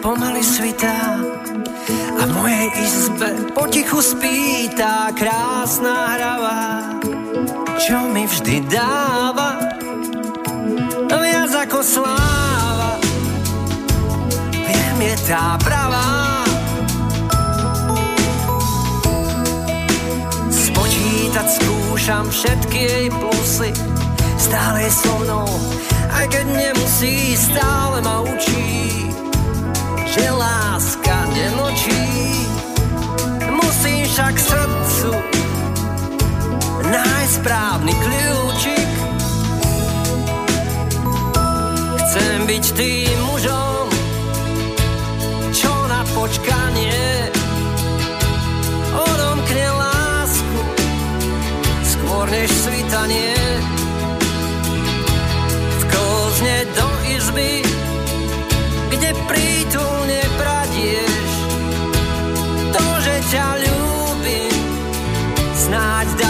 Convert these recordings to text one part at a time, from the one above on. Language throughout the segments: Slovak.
pomaly svitá. A v mojej izbe potichu spí tá krásna hrava, čo mi vždy dáva? Viac ako sláva. Viem je tá pravá. Spočítať skúšam všetky jej plusy, stále je so mnou, aj keď nemusí, stále ma učí, že láska nemlčí. Musím však srdcu nájsť správny kľúčik. Chcem byť tým mužom, čo na počkanie odomkne lásku skôr než svitanie vklzne do izby, kde prítulne pradieš. To, že ťa ľúbim, snáď dávno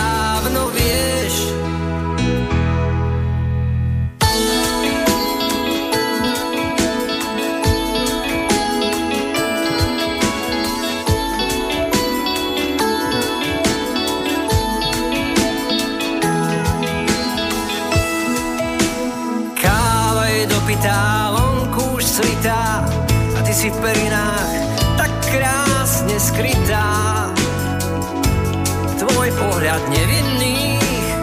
si tak krásne skrytá. Tvoj pohľad nevinných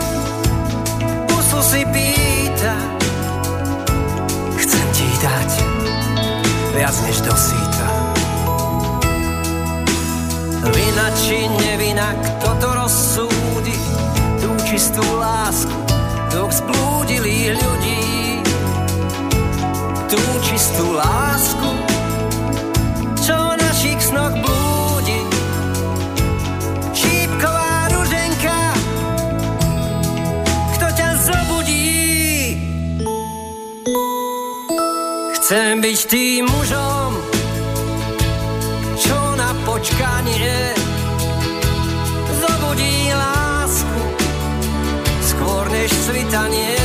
pusu si pýta. Chcem ti dať viac než dosýta. Vina či nevina, kto to rozsúdi, tú čistú lásku dvoch zblúdilých ľudí tú čistú lásku, Chcem byť tým mužom, čo na počkanie zobudí lásku, skôr než svitanie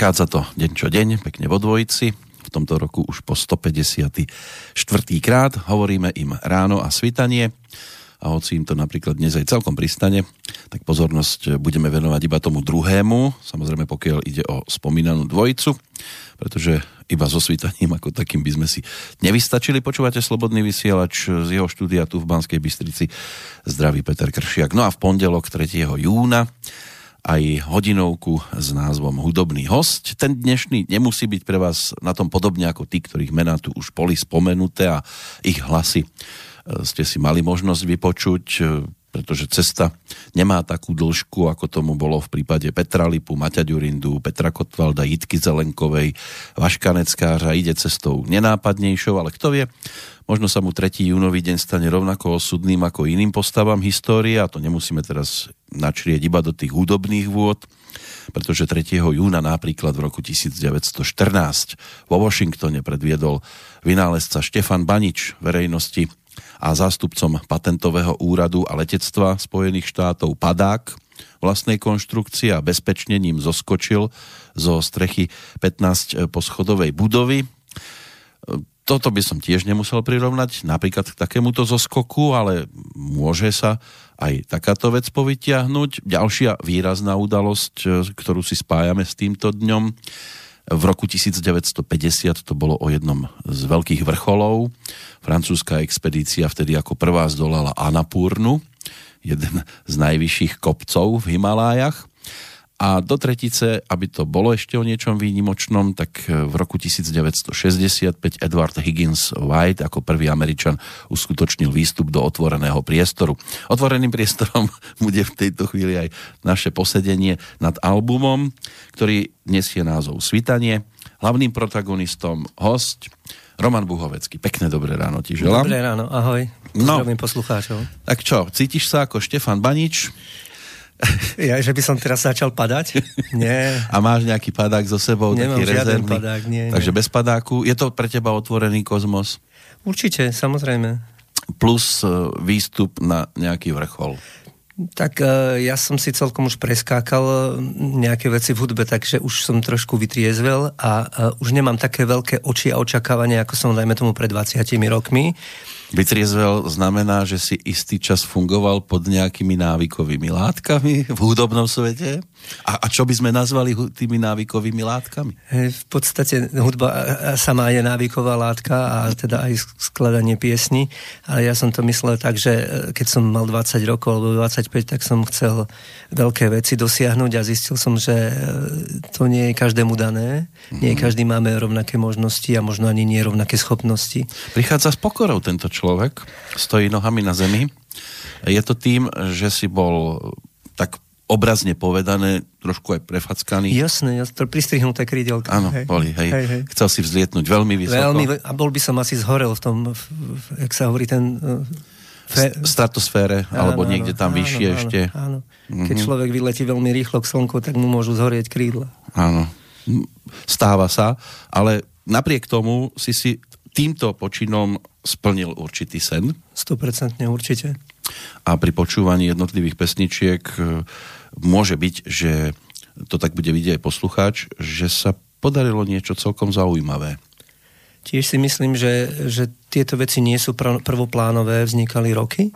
Prichádza to deň čo deň, pekne vo dvojici. V tomto roku už po 154. krát hovoríme im ráno a svitanie a hoci im to napríklad dnes aj celkom pristane, tak pozornosť budeme venovať iba tomu druhému, samozrejme pokiaľ ide o spomínanú dvojicu, pretože iba so svitaním ako takým by sme si nevystačili. Počúvate Slobodný vysielač z jeho štúdia tu v Banskej Bystrici. Zdraví Peter Kršiak. No a v pondelok 3. júna aj hodinovku s názvom Hudobný host. Ten dnešný nemusí byť pre vás na tom podobne ako tí, ktorých mená tu už boli spomenuté a ich hlasy e, ste si mali možnosť vypočuť, e, pretože cesta nemá takú dĺžku, ako tomu bolo v prípade Petra Lipu, Maťa Ďurindu, Petra Kotvalda, Jitky Zelenkovej, Vaška Neckářa, ide cestou nenápadnejšou, ale kto vie, možno sa mu 3. júnový deň stane rovnako osudným ako iným postavám histórie a to nemusíme teraz načrieť iba do tých hudobných vôd, pretože 3. júna napríklad v roku 1914 vo Washingtone predviedol vynálezca Štefan Banič verejnosti a zástupcom patentového úradu a letectva Spojených štátov padák vlastnej konštrukcie a bezpečne ním zoskočil zo strechy 15 poschodovej budovy toto by som tiež nemusel prirovnať napríklad k takémuto zoskoku, ale môže sa aj takáto vec povytiahnuť. Ďalšia výrazná udalosť, e, ktorú si spájame s týmto dňom, v roku 1950 to bolo o jednom z veľkých vrcholov. Francúzska expedícia vtedy ako prvá zdolala Anapurnu, jeden z najvyšších kopcov v Himalájach. A do tretice, aby to bolo ešte o niečom výnimočnom, tak v roku 1965 Edward Higgins White ako prvý Američan uskutočnil výstup do otvoreného priestoru. Otvoreným priestorom bude v tejto chvíli aj naše posedenie nad albumom, ktorý nesie názov Svitanie hlavným protagonistom, host Roman Buhovecký. Pekné dobré ráno ti želám. Dobré ráno, ahoj. No. Zdravím poslucháčov. Tak čo, cítiš sa ako Štefan Banič? Ja, že by som teraz začal padať? Nie. A máš nejaký padák so sebou, Nemám taký rezervný? padák, nie. Takže nie. bez padáku. Je to pre teba otvorený kozmos? Určite, samozrejme. Plus e, výstup na nejaký vrchol. Tak uh, ja som si celkom už preskákal e, nejaké veci v hudbe, takže už som trošku vytriezvel a už nemám také veľké oči a očakávania, ako som dajme tomu pred 20 rokmi. Vytriezvel znamená, že si istý čas fungoval pod nejakými návykovými látkami v hudobnom svete? A, a čo by sme nazvali tými návykovými látkami? V podstate hudba sama je návyková látka a teda aj skladanie piesni, ale ja som to myslel tak, že e, keď som mal 20 rokov alebo 25, tak som chcel veľké veci dosiahnuť a zistil som, že e, to nie je každému dané, nie mhm. každý máme rovnaké možnosti a možno ani nie rovnaké schopnosti. Prichádza s pokorou tento človek, stojí nohami na zemi. Je to tým, že si bol tak obrazne povedané, trošku aj prefackaný. Jasné, jasné pristrihnuté krídelka. Áno, hej. boli, hej. hej, hej. Chcel si vzlietnúť veľmi vysoko. Veľmi, a bol by som asi zhorel v tom, v, v, jak sa hovorí ten... Fe... Stratosfére, áno, alebo niekde tam áno, vyššie áno, ešte. Áno. Keď mm-hmm. človek vyletí veľmi rýchlo k slnku, tak mu môžu zhorieť krídla. Áno, stáva sa, ale napriek tomu si si týmto počinom splnil určitý sen. 100% určite. A pri počúvaní jednotlivých pesničiek e, môže byť, že to tak bude vidieť aj poslucháč, že sa podarilo niečo celkom zaujímavé. Tiež si myslím, že, že tieto veci nie sú prvoplánové, vznikali roky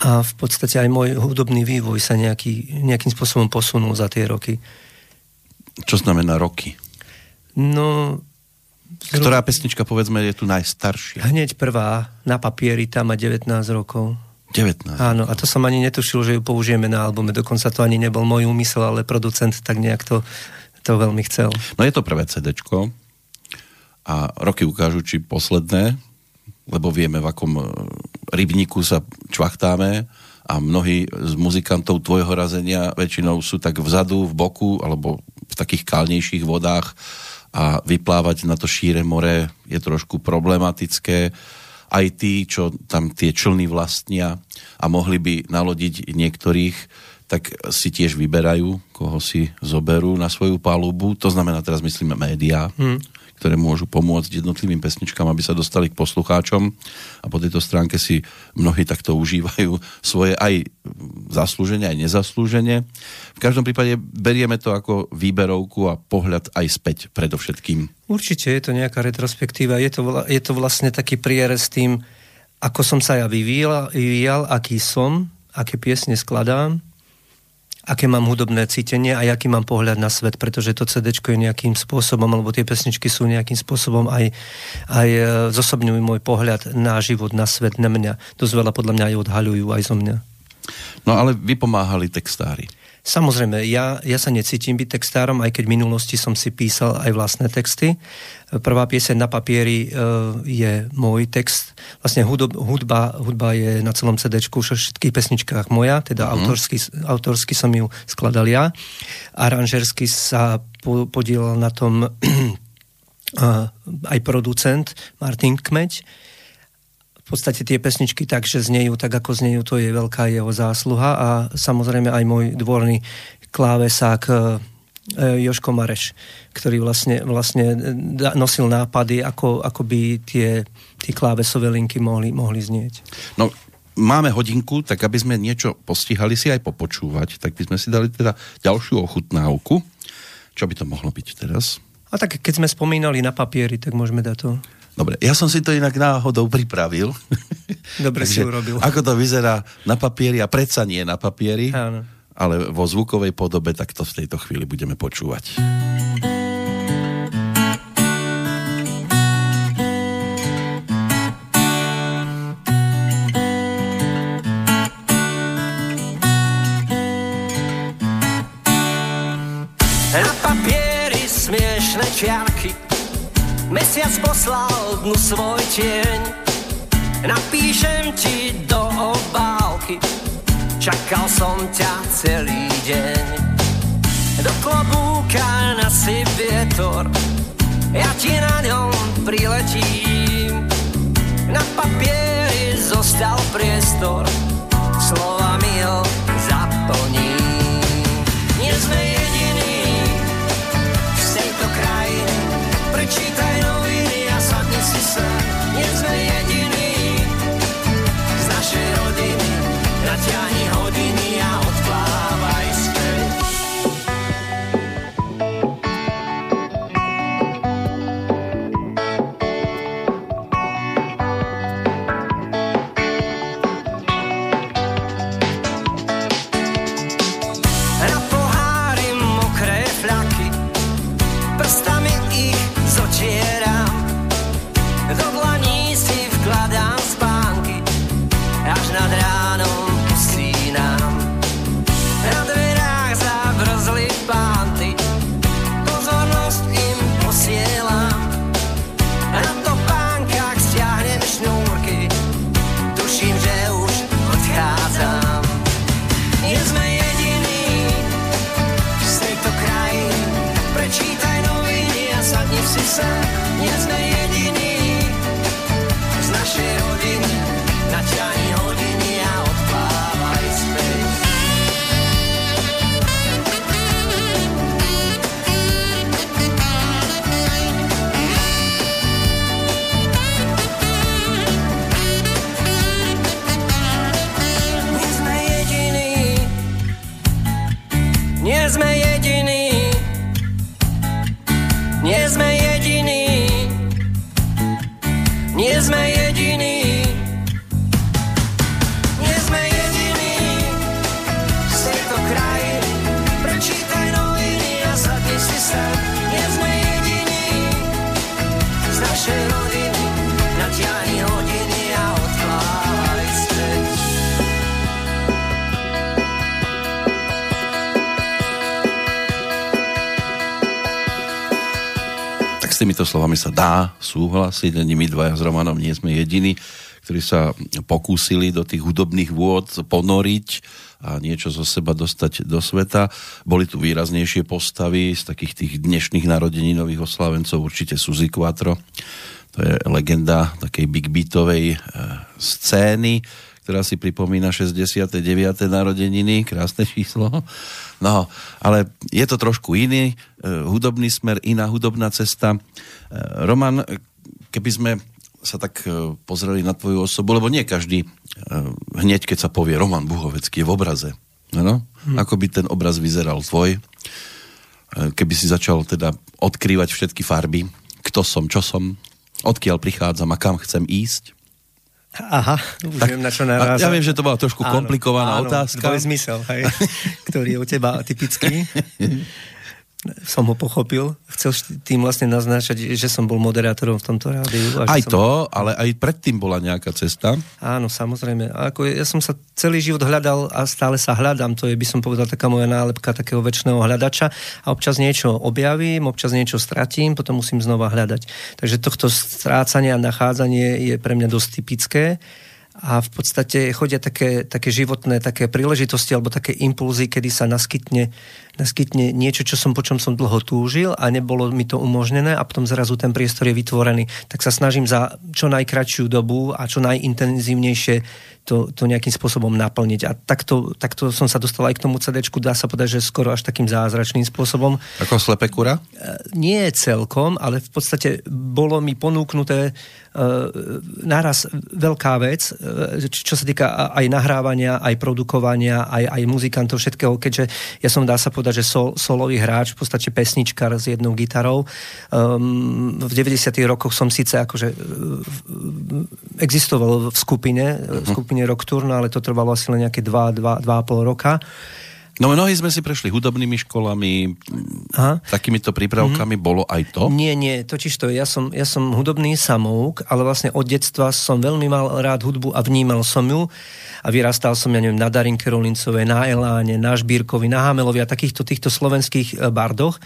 a v podstate aj môj hudobný vývoj sa nejaký, nejakým spôsobom posunul za tie roky. Čo znamená roky? No, ktorá pesnička, povedzme, je tu najstaršia? Hneď prvá, na papieri, tam má 19 rokov. 19. Áno, a to som ani netušil, že ju použijeme na albume. Dokonca to ani nebol môj úmysel, ale producent tak nejak to, to veľmi chcel. No je to prvé CD a roky ukážu, či posledné, lebo vieme, v akom e, rybníku sa čvachtáme a mnohí z muzikantov tvojho razenia väčšinou sú tak vzadu, v boku alebo v takých kalnejších vodách a vyplávať na to šíre more je trošku problematické. Aj tí, čo tam tie člny vlastnia a mohli by nalodiť niektorých, tak si tiež vyberajú, koho si zoberú na svoju palubu. To znamená, teraz myslíme médiá. Hmm ktoré môžu pomôcť jednotlivým pesničkám, aby sa dostali k poslucháčom a po tejto stránke si mnohí takto užívajú svoje aj zaslúženie, aj nezaslúženie. V každom prípade berieme to ako výberovku a pohľad aj späť predovšetkým. Určite je to nejaká retrospektíva, je to, je to vlastne taký prierez tým, ako som sa ja vyvíjal, vyvíjal aký som, aké piesne skladám aké mám hudobné cítenie a aký mám pohľad na svet, pretože to CD je nejakým spôsobom, alebo tie pesničky sú nejakým spôsobom aj, aj e, zosobňujú môj pohľad na život, na svet, na mňa. Dosť veľa podľa mňa aj odhaľujú aj zo mňa. No ale vypomáhali textári. Samozrejme, ja, ja sa necítim byť textárom, aj keď v minulosti som si písal aj vlastné texty. Prvá pieseň na papieri e, je môj text. Vlastne hudba, hudba, hudba je na celom CD v všetkých pesničkách moja, teda mm. autorsky, autorsky som ju skladal ja. Aranžersky sa po, podielal na tom aj producent Martin Kmeď podstate tie pesničky tak, že znejú tak, ako znejú, to je veľká jeho zásluha a samozrejme aj môj dvorný klávesák e, e, Joško Mareš, ktorý vlastne, vlastne nosil nápady, ako, ako by tie, tie klávesové linky mohli, mohli znieť. No, máme hodinku, tak aby sme niečo postihali si aj popočúvať, tak by sme si dali teda ďalšiu ochutnávku. Čo by to mohlo byť teraz? A tak keď sme spomínali na papieri, tak môžeme dať to. Dobre, ja som si to inak náhodou pripravil. Dobre si urobil. Ako to vyzerá na papieri a predsa nie na papieri, Áno. ale vo zvukovej podobe, tak to v tejto chvíli budeme počúvať. Na papieri smiešne čiarky Mesiac poslal dnu svoj tieň. Napíšem ti do obálky. Čakal som ťa celý deň. Do klobúka si vietor. Ja ti na ňom priletím. Na papieri zostal priestor, slovami ho zaplním. Nie týmito slovami sa dá súhlasiť, ani my dvaja s Romanom nie sme jediní, ktorí sa pokúsili do tých hudobných vôd ponoriť a niečo zo seba dostať do sveta. Boli tu výraznejšie postavy z takých tých dnešných narodeninových oslavencov, určite Suzy Quattro, to je legenda takej big beatovej e, scény, ktorá si pripomína 69. narodeniny, krásne číslo. No, ale je to trošku iný e, hudobný smer, iná hudobná cesta. E, Roman, keby sme sa tak e, pozreli na tvoju osobu, lebo nie každý hneď, keď sa povie Roman Buhovecký je v obraze. Ano? Hm. Ako by ten obraz vyzeral tvoj? Keby si začal teda odkrývať všetky farby, kto som, čo som, odkiaľ prichádzam a kam chcem ísť? Aha, už Tak, viem, na čo naráža. ja viem, že to bola trošku Áno, komplikovaná áno, otázka. zmysel, hej, ktorý je u teba typický. som ho pochopil. Chcel tým vlastne naznačať, že som bol moderátorom v tomto rádiu. a Aj som... to, ale aj predtým bola nejaká cesta. Áno, samozrejme. A ako ja som sa celý život hľadal a stále sa hľadám. To je, by som povedal, taká moja nálepka takého väčšného hľadača. A občas niečo objavím, občas niečo stratím, potom musím znova hľadať. Takže tohto strácanie a nachádzanie je pre mňa dosť typické a v podstate chodia také, také životné také príležitosti alebo také impulzy, kedy sa naskytne, naskytne niečo, čo som, po čom som dlho túžil a nebolo mi to umožnené a potom zrazu ten priestor je vytvorený. Tak sa snažím za čo najkračšiu dobu a čo najintenzívnejšie to, to nejakým spôsobom naplniť. A takto, takto som sa dostal aj k tomu CD, dá sa povedať, že skoro až takým zázračným spôsobom. Ako slepe kura? Nie celkom, ale v podstate bolo mi ponúknuté uh, naraz veľká vec, uh, čo sa týka aj nahrávania, aj produkovania, aj, aj muzikantov, všetkého, keďže ja som, dá sa povedať, že sol, solový hráč, v podstate pesničkar s jednou gitarou. Um, v 90. rokoch som síce akože existoval v skupine, uh-huh. v skupine Rock Turno, ale to trvalo asi len nejaké 2-2,5 roka. No mnohí sme si prešli hudobnými školami, Aha. takýmito prípravkami mm-hmm. bolo aj to? Nie, nie, totiž to, ja som, ja som hudobný samouk, ale vlastne od detstva som veľmi mal rád hudbu a vnímal som ju a vyrastal som, ja neviem, na Darinke Rolincovej, na Eláne, na Žbírkovi, na Hamelovi a takýchto týchto slovenských e, bardoch,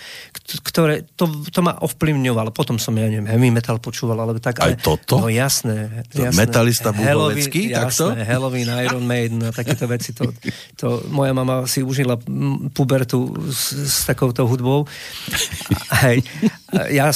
ktoré, to, to ma ovplyvňovalo. Potom som, ja neviem, heavy metal počúval, alebo tak. Aj ale, toto? No jasné. Jasné. metalista Halloween, takto? Jasné, Halloween, Iron Maiden a takéto veci. To, to moja mama si už užila pubertu s, s takouto hudbou. Hej. Ja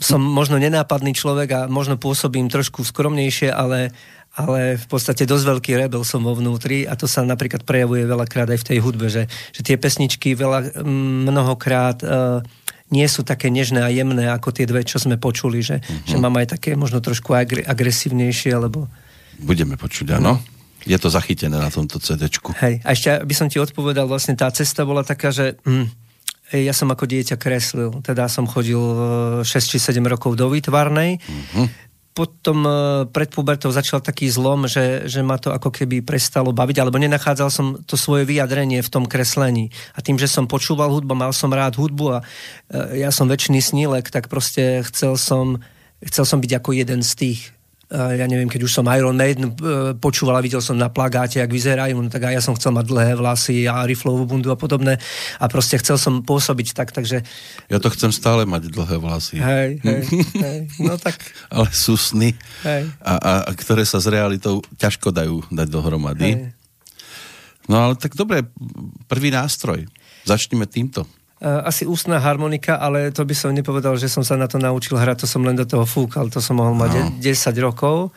som možno nenápadný človek a možno pôsobím trošku skromnejšie, ale, ale v podstate dosť veľký rebel som vo vnútri a to sa napríklad prejavuje veľakrát aj v tej hudbe, že, že tie pesničky veľa, mnohokrát uh, nie sú také nežné a jemné ako tie dve, čo sme počuli, že, uh-huh. že mám aj také možno trošku agre- agresívnejšie, alebo... Budeme počuť, áno. Je to zachytené na tomto CD-čku. Hej, a ešte by som ti odpovedal, vlastne tá cesta bola taká, že hm, ja som ako dieťa kreslil, teda som chodil e, 6 či 7 rokov do výtvarnej, Mhm. potom e, pred pubertou začal taký zlom, že, že ma to ako keby prestalo baviť, alebo nenachádzal som to svoje vyjadrenie v tom kreslení. A tým, že som počúval hudbu, mal som rád hudbu a e, ja som väčšiný snílek, tak proste chcel som, chcel som byť ako jeden z tých ja neviem, keď už som Iron Maiden e, počúval a videl som na plagáte, jak vyzerajú, no tak aj ja som chcel mať dlhé vlasy a riflovú bundu a podobné a proste chcel som pôsobiť tak, takže Ja to chcem stále mať dlhé vlasy. hej, hej, hej, no tak Ale sú sny, hej, a, a, a ktoré sa s realitou ťažko dajú dať dohromady. hej. No ale tak dobre, prvý nástroj. Začneme týmto. E, Asi ústna harmonika, ale to by som nepovedal, že som sa na to naučil hrať, to som len do toho fúkal, to som mohol mať de- 10 rokov.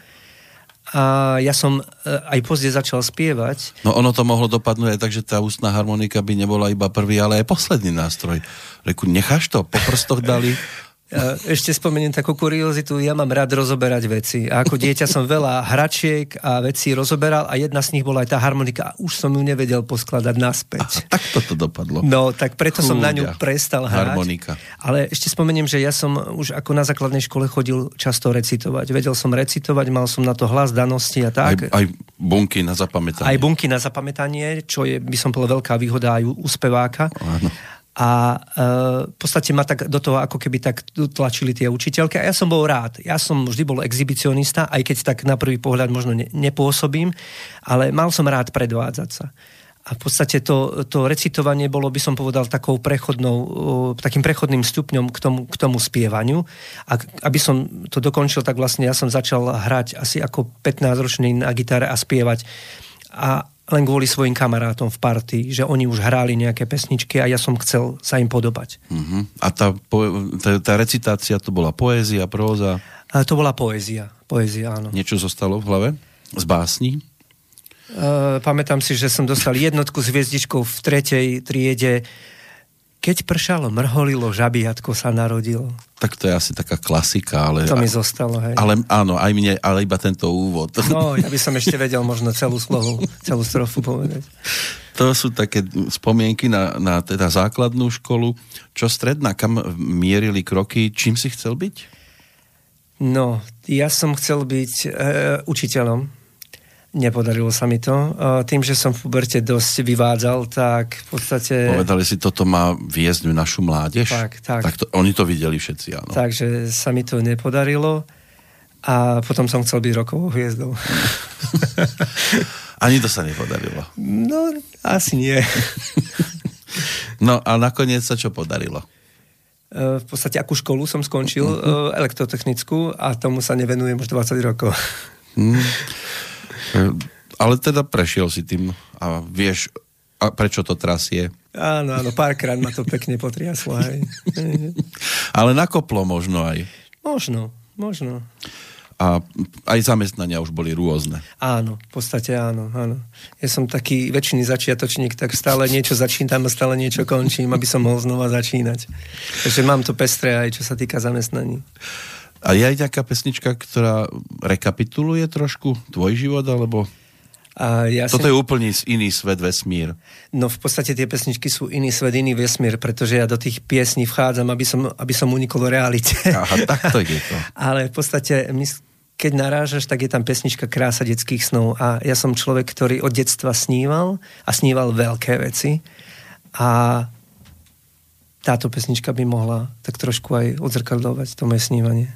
A ja som e, aj pozde začal spievať. No ono to mohlo dopadnúť aj tak, že tá ústna harmonika by nebola iba prvý, ale aj posledný nástroj. Reku, necháš to? Po prstoch dali? E, Ešte spomeniem takú kuriozitu, ja mám rád rozoberať veci. A ako dieťa som veľa hračiek a vecí rozoberal a jedna z nich bola aj tá harmonika a už som ju nevedel poskladať naspäť. A tak toto dopadlo. No, tak preto som na ňu Chúďa. prestal hrať. Harmonika. Ale ešte spomeniem, že ja som už ako na základnej škole chodil často recitovať. Vedel som recitovať, mal som na to hlas danosti a Aj, tak. aj bunky na zapamätanie. Aj bunky na zapamätanie, čo je, by som povedal, veľká výhoda aj u, u speváka. Áno. A e, v podstate ma tak do toho ako keby tak tlačili tie učiteľky a ja som bol rád. Ja som vždy bol exhibicionista, aj keď tak na prvý pohľad možno ne, nepôsobím, ale mal som rád predvádzať sa. A v podstate to, to recitovanie bolo, by som povedal, takou prechodnou, o, takým prechodným stupňom k tomu, k tomu spievaniu. A aby som to dokončil, tak vlastne ja som začal hrať asi ako 15-ročný na gitare a spievať. A len kvôli svojim kamarátom v partii, že oni už hrali nejaké pesničky a ja som chcel sa im podobať. Uh-huh. A tá, po, tá, tá recitácia to bola poézia, próza, A to bola poézia. Poézia, áno. niečo zostalo v hlave? Z básni? Uh, pamätám si, že som dostal jednotku s hviezdičkou v tretej triede. Keď pršalo, mrholilo, žabiatko sa narodilo. Tak to je asi taká klasika, ale... To mi zostalo, hej. Ale áno, aj mne, ale iba tento úvod. No, ja by som ešte vedel možno celú slovu, celú strofu povedať. To sú také spomienky na, na teda základnú školu. Čo stredná, kam mierili kroky, čím si chcel byť? No, ja som chcel byť e, učiteľom. Nepodarilo sa mi to. Tým, že som v puberte dosť vyvádzal, tak v podstate... Povedali si, toto má viesť našu mládež? Tak, tak. tak to, oni to videli všetci, áno. Takže sa mi to nepodarilo a potom som chcel byť rokovou hviezdou. Ani to sa nepodarilo. No, asi nie. No a nakoniec sa čo podarilo? E, V podstate akú školu som skončil, e, elektrotechnickú a tomu sa nevenujem už 20 rokov. Hm. E, Ale teda prešiel si tým a vieš, a prečo to trasie. Áno, áno, párkrát ma to pekne potriaslo. Hej. Ale nakoplo možno aj. Možno, možno. A aj zamestnania už boli rôzne. Áno, v podstate áno, áno. Ja som taký väčšiný začiatočník, tak stále niečo začínam a stále niečo končím, aby som mohol znova začínať. Takže mám to pestré aj čo sa týka zamestnaní. A je aj nejaká pesnička, ktorá rekapituluje trošku tvoj život, alebo A ja toto si... je úplne iný svet, vesmír. No v podstate tie pesničky sú iný svet, iný vesmír, pretože ja do tých piesní vchádzam, aby som, aby som unikol realite. Aha, takto je to. Ale v podstate, mys- keď narážaš, tak je tam pesnička Krása detských snov a ja som človek, ktorý od detstva sníval a sníval veľké veci a táto pesnička by mohla tak trošku aj odzrkadľovať to moje snívanie.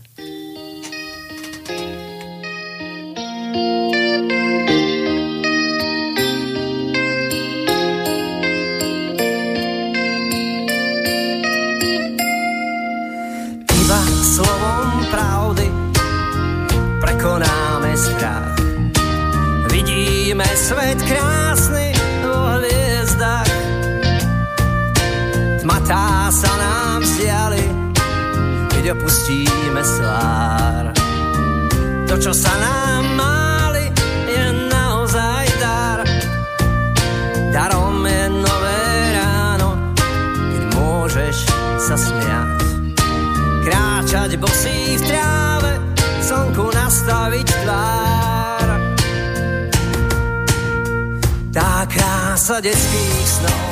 Krása detských snov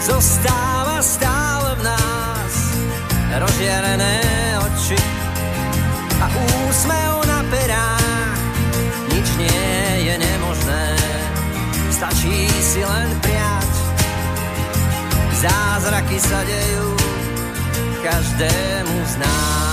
zostáva stále v nás. Rozžierené oči a úsmev na perách. Nič nie je nemožné, stačí si len priať. Zázraky sa dejú každému z nás.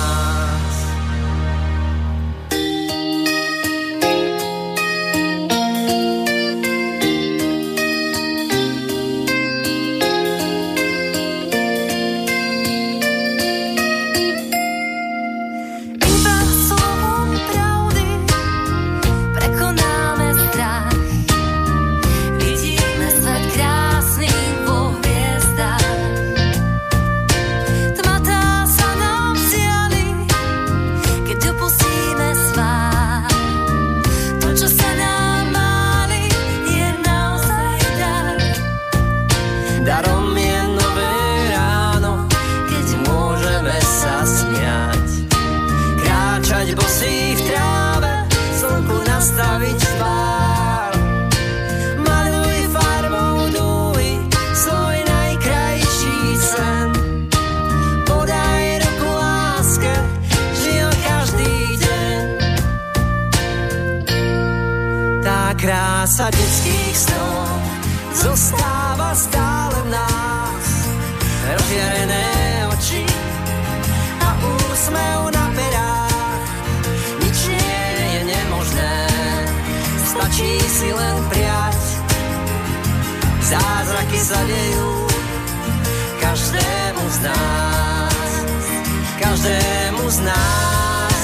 Každému z nás.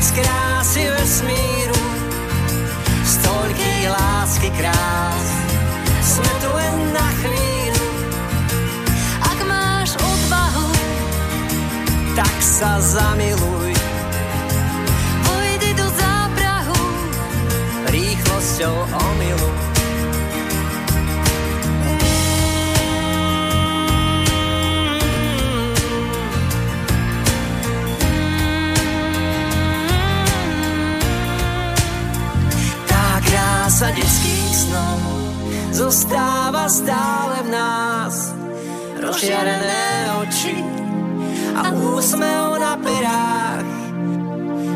Z krásy vesmíru z toľkých lásky krás. Sme tu len na chvíľu, Ak máš odvahu, tak sa zamiluj. vojdi do záprahu. Rýchlosťou omilu. Krása detských snov zostáva stále v nás. Rozžiarené oči a úsmev na perách.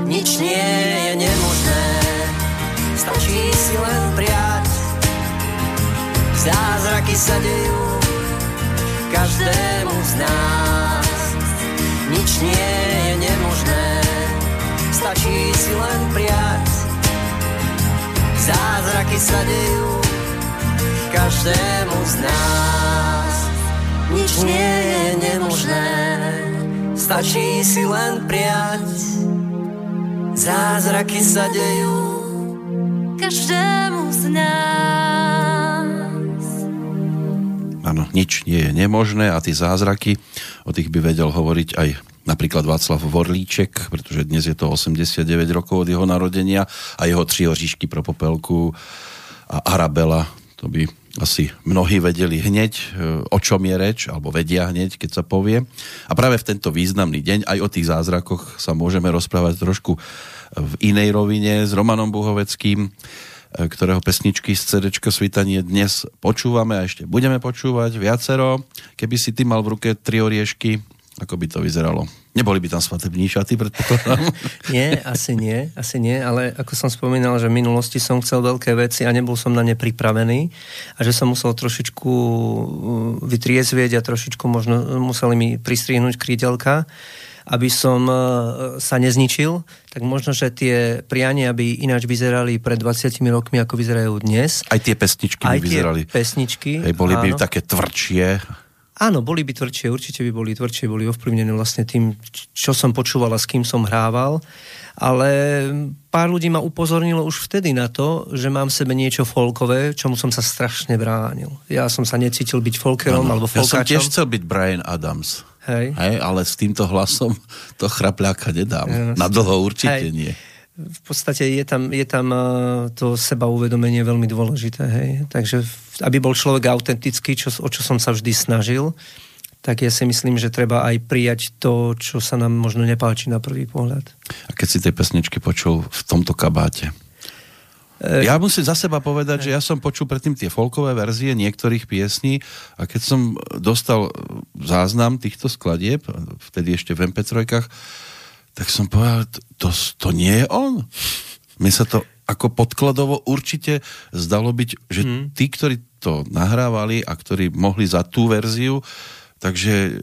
Nič nie je nemožné, stačí si len priať. Zázraky sa dejú každému z nás. Nič nie je nemožné, stačí si len priať. Zázraky sa dejú každému z nás. Nič nie je nemožné, stačí si len prijať. Zázraky sa dejú každému z nás. Áno, nič nie je nemožné a tie zázraky, o tých by vedel hovoriť aj napríklad Václav Vorlíček, pretože dnes je to 89 rokov od jeho narodenia a jeho tri oříšky pro popelku a Arabela, to by asi mnohí vedeli hneď, e, o čom je reč, alebo vedia hneď, keď sa povie. A práve v tento významný deň aj o tých zázrakoch sa môžeme rozprávať trošku v inej rovine s Romanom Buhoveckým, e, ktorého pesničky z CD Svitanie dnes počúvame a ešte budeme počúvať viacero. Keby si ty mal v ruke tri oriešky, ako by to vyzeralo? Neboli by tam svatební šaty, predpokladám. Nie, asi nie, asi nie, ale ako som spomínal, že v minulosti som chcel veľké veci a nebol som na ne pripravený a že som musel trošičku uh, vytriezvieť a trošičku možno museli mi pristrihnúť krídelka, aby som uh, sa nezničil, tak možno, že tie priania by ináč vyzerali pred 20 rokmi, ako vyzerajú dnes. Aj tie pesničky by Aj tie vyzerali. pesničky, Hej, boli by áno. také tvrdšie. Áno, boli by tvrdšie, určite by boli tvrdšie, boli ovplyvnené vlastne tým, čo som počúval a s kým som hrával, ale pár ľudí ma upozornilo už vtedy na to, že mám v sebe niečo folkové, čomu som sa strašne bránil. Ja som sa necítil byť folkerom alebo ja som folkáčom. tiež chcel byť Brian Adams. Hej. Hej, ale s týmto hlasom to chrapľáka nedám. Áno. Na dlho určite Hej. nie. v podstate je tam, je tam eh, to seba uvedomenie veľmi dôležité. Hej. Takže v- aby bol človek autentický, čo, o čo som sa vždy snažil, tak ja si myslím, že treba aj prijať to, čo sa nám možno nepáči na prvý pohľad. A keď si tie pesničky počul v tomto kabáte? E, Ja musím za seba povedať, že ja som počul predtým tie folkové verzie niektorých piesní a keď som dostal záznam týchto skladieb, vtedy ešte v MP3, tak som povedal, to, to nie je on. Mne sa to ako podkladovo určite zdalo byť, že Hmm. tí, ktorí to nahrávali a ktorí mohli za tú verziu, takže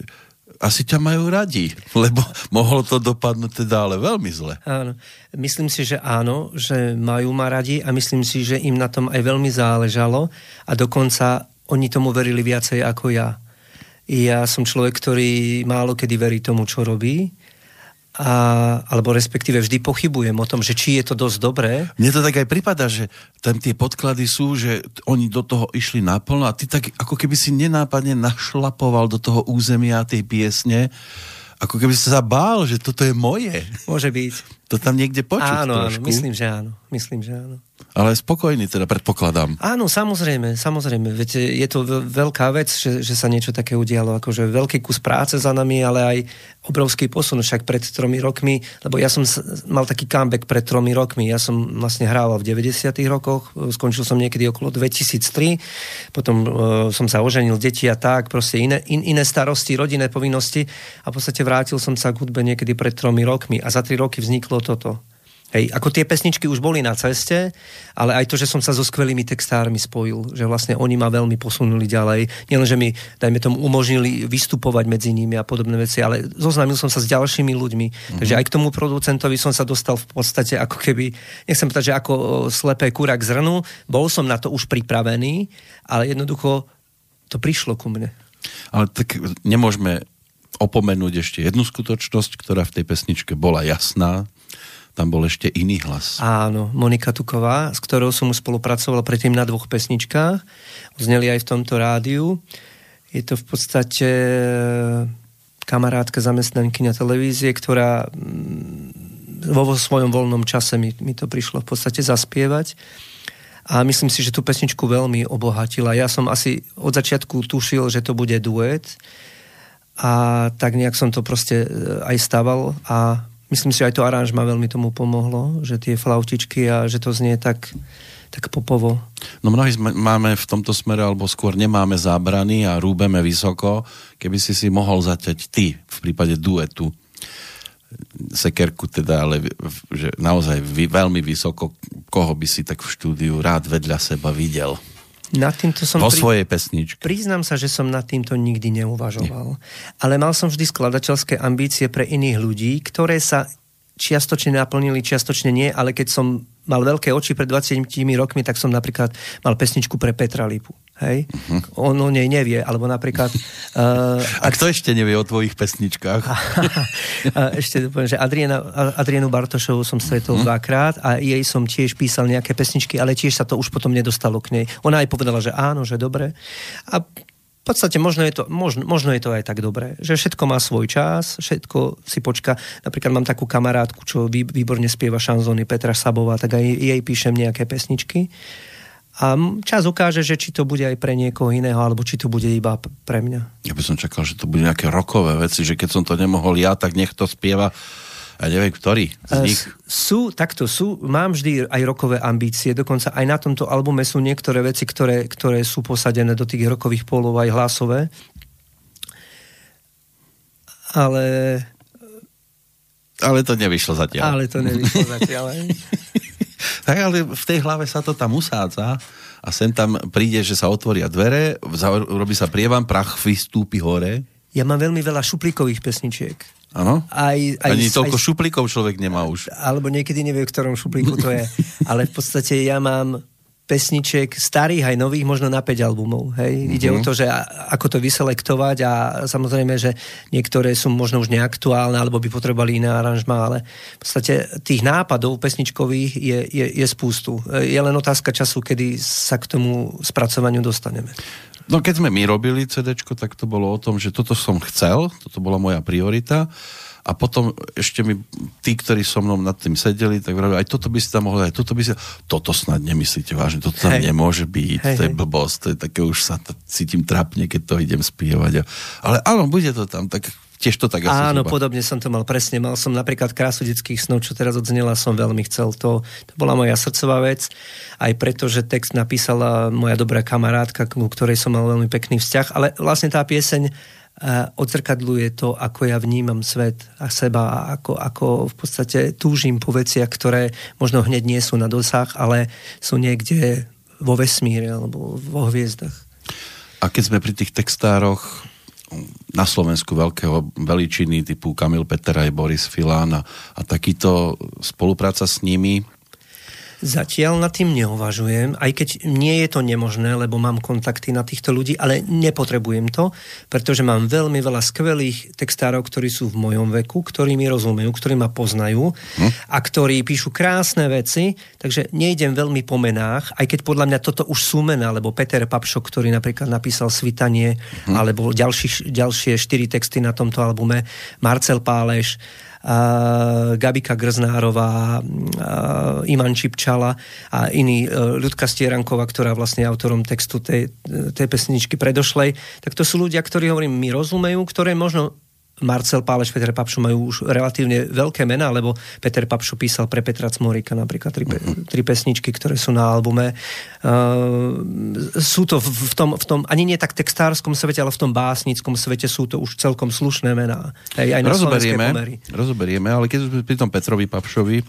asi ťa majú radi, lebo mohlo to dopadnúť teda ale veľmi zle. Áno. Myslím si, že áno, že majú ma radi a myslím si, že im na tom aj veľmi záležalo a dokonca oni tomu verili viacej ako ja. Ja som človek, ktorý málo kedy verí tomu, čo robí, a, alebo respektíve vždy pochybujem o tom, že či je to dosť dobré. Mne to tak aj prípada, že tam tie podklady sú, že oni do toho išli naplno a ty tak ako keby si nenápadne našlapoval do toho územia tej piesne, ako keby si sa bál, že toto je moje. Môže byť. To tam niekde počuť áno, áno, myslím, že áno. Myslím, že áno. Ale spokojný teda, predpokladám. Áno, samozrejme, samozrejme. Viete, je to ve- veľká vec, že, že sa niečo také udialo. Akože veľký kus práce za nami, ale aj obrovský posun. Však pred tromi rokmi, lebo ja som mal taký comeback pred tromi rokmi. Ja som vlastne hrával v 90 rokoch, skončil som niekedy okolo 2003, potom uh, som sa oženil, deti a tak, proste iné, in, iné starosti, rodinné povinnosti a v podstate vrátil som sa k hudbe niekedy pred tromi rokmi a za tri roky vzniklo toto. Hej, ako tie pesničky už boli na ceste, ale aj to, že som sa so skvelými textármi spojil, že vlastne oni ma veľmi posunuli ďalej. Nielen, že mi, dajme tomu, umožnili vystupovať medzi nimi a podobné veci, ale zoznámil som sa s ďalšími ľuďmi. Mm-hmm. Takže aj k tomu producentovi som sa dostal v podstate ako keby, nechcem povedať, že ako o, slepé kura k zrnu, bol som na to už pripravený, ale jednoducho to prišlo ku mne. Ale tak nemôžeme opomenúť ešte jednu skutočnosť, ktorá v tej pesničke bola jasná. Tam bol ešte iný hlas. Áno, Monika Tuková, s ktorou som už spolupracoval predtým na dvoch pesničkách. Zneli aj v tomto rádiu. Je to v podstate kamarátka zamestnankyňa televízie, ktorá mm, vo vo svojom voľnom čase mi, mi to prišlo v podstate zaspievať. A myslím si, že tú pesničku veľmi obohatila. Ja som asi od začiatku tušil, že to bude duet a tak nejak som to proste e, aj staval a myslím si, aj to aranžma veľmi tomu pomohlo, že tie flautičky a že to znie tak, tak popovo. No mnohí máme v tomto smere, alebo skôr nemáme zábrany a rúbeme vysoko. Keby si si mohol zaťať ty v prípade duetu sekerku teda, ale že naozaj vy, veľmi vysoko, koho by si tak v štúdiu rád vedľa seba videl. Nad týmto som Vo pri- svojej pesničke. Priznám sa, že som nad týmto nikdy neuvažoval. Ale mal som vždy skladateľské ambície pre iných ľudí, ktoré sa čiastočne naplnili, čiastočne nie, ale keď som mal veľké oči pred 20 rokmi, tak som napríklad mal pesničku pre Petra Lipu. Hej? Uh-huh. On o nej nevie, alebo napríklad... Uh, A kto ešte nevie o tvojich pesničkách? a ešte poviem, že Adriana, Adrianu Bartošovu som stretol mm-hmm. dvakrát a jej som tiež písal nejaké pesničky, ale tiež sa to už potom nedostalo k nej. Ona aj povedala, že áno, že dobre. A v podstate možno je, to, možno, možno je to aj tak dobré, že všetko má svoj čas, všetko si počka. Napríklad mám takú kamarátku, čo vý, výborne spieva šanzóny Petra Sabová, tak aj jej píšem nejaké pesničky. A čas ukáže, že či to bude aj pre niekoho iného, alebo či to bude iba pre mňa. Ja by som čakal, že to bude nejaké rokové veci, že keď som to nemohol ja, tak nech to spieva ja neviem, ktorý z E, nich. Sú, takto sú, mám vždy aj rokové ambície, dokonca aj na tomto albume sú niektoré veci, ktoré, ktoré sú posadené do tých rokových polov aj hlasové. Ale, Ale to nevyšlo zatiaľ. ale to nevyšlo zatiaľ. Tak ale v tej hlave sa to tam usádza a sem tam príde, že sa otvoria dvere, robí sa prievan, prach vystúpi hore. Ja mám veľmi veľa šuplíkových pesničiek. Áno? Aj, aj, Ani toľko aj, šuplíkov človek nemá už. alebo niekedy nevie, v ktorom šuplíku to je. Ale v podstate ja mám pesničiek, starých aj nových, možno na 5 albumov. Hej? Mm-hmm. Ide o to, že ako to vyselektovať a samozrejme, že niektoré sú možno už neaktuálne, alebo by potrebovali iné aranžma, ale v podstate tých nápadov pesničkových je, je, je spústu. Je len otázka času, kedy sa k tomu spracovaniu dostaneme. No keď sme my robili CD, tak to bolo o tom, že toto som chcel, toto bola moja priorita a potom ešte mi tí, ktorí so mnou nad tým sedeli, tak vravili, aj toto by si tam mohli, aj toto by si... Toto snad nemyslíte vážne, toto tam Hej. nemôže byť, Hej, to je blbosť, to je také, už sa to cítim trapne, keď to idem spievať. Ale áno, bude to tam, tak tiež to tak asi Áno, zhruba. podobne som to mal presne. Mal som napríklad krásu detských snov, čo teraz odznela, som veľmi chcel. To, to bola moja srdcová vec. Aj preto, že text napísala moja dobrá kamarátka, ku ktorej som mal veľmi pekný vzťah. Ale vlastne tá pieseň odzrkadluje to, ako ja vnímam svet a seba a ako, ako v podstate túžim po veciach, ktoré možno hneď nie sú na dosah, ale sú niekde vo vesmíre alebo vo hviezdach. A keď sme pri tých textároch na Slovensku veľkého veličiny typu Kamil Peteraj, Boris Filán a, a takýto spolupráca s nimi, Zatiaľ nad tým neuvažujem, aj keď nie je to nemožné, lebo mám kontakty na týchto ľudí, ale nepotrebujem to, pretože mám veľmi veľa skvelých textárov, ktorí sú v mojom veku, ktorí mi rozumejú, ktorí ma poznajú a ktorí píšu krásne veci, takže nejdem veľmi po menách, aj keď podľa mňa toto už sú mená, lebo Peter Papšo, ktorý napríklad napísal Svitanie, alebo ďalší, ďalšie štyri texty na tomto albume, Marcel Páleš, Gabika Grznárová, a Iman Čipčala a iný e, Ľudka Stieranková, ktorá vlastne autorom textu tej, tej pesničky predošlej, tak to sú ľudia, ktorí hovorím, mi rozumejú, ktoré možno Marcel Páleš, Peter Papšu majú už relatívne veľké mená, lebo Peter Papšu písal pre Petra Cmorika napríklad tri, pe- tri pesničky, ktoré sú na albume. Uh, sú to v, tom, v tom, ani nie tak textárskom svete, ale v tom básnickom svete sú to už celkom slušné mená. Hej, aj na rozoberieme, rozoberieme, ale keď sme pri tom Petrovi Papšovi,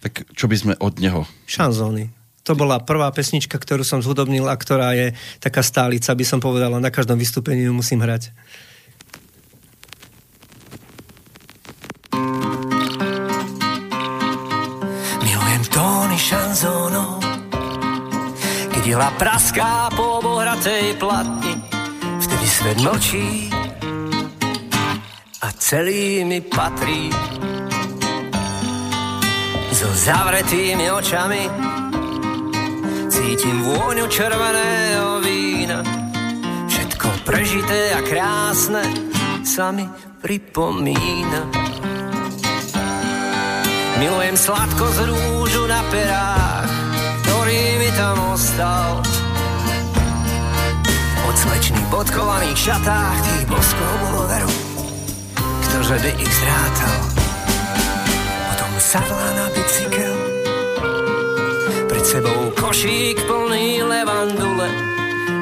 tak čo by sme od neho? Šanzóny. To bola prvá pesnička, ktorú som zhudobnil a ktorá je taká stálica, by som povedala, na každom vystúpení ju musím hrať. Tóny šanzónov Keď ihla praská po obohratej platni Vtedy svet mlčí A celý mi patrí. So zavretými očami Cítim vôňu červeného vína. Všetko prežité a krásne Sa mi pripomína Milujem sladko z rúžu na perách, ktorý mi tam ostal. Od slečných podkovaných šatách, tých boskov bolo veru, ktože by ich zrátal. Potom sadla na bicykel, pred sebou košík plný levandule.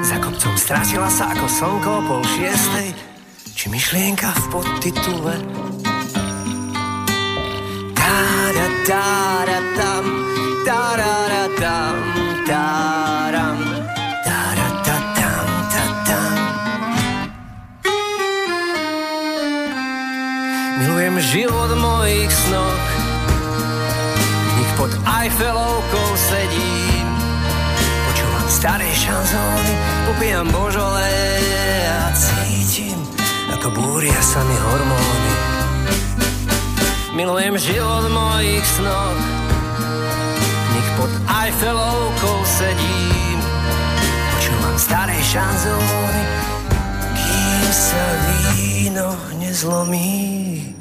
Za kopcom stratila sa ako slnko o pol šiestej, či myšlienka v podtitule. Da-da-da-da-dam, da-da-da-dam, da-dam, da-da-da-dam, da-dam. Milujem život mojich snoch, v nich pod Eiffelovkou sedím. Počúvam staré šanzóny, popijam božole a cítim, ako búria sa mi hormóny. Milujem život mojich snoch V nich pod Eiffelovkou sedím. Počúvam staré šanzóny. Kým sa víno nezlomí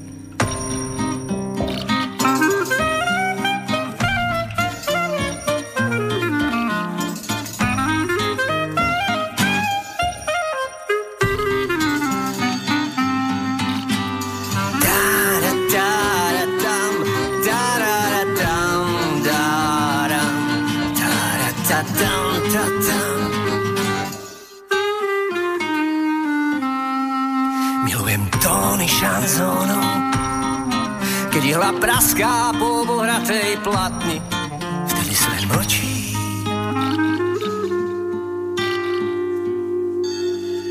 praská po obohratej platni, vtedy svet mlčí.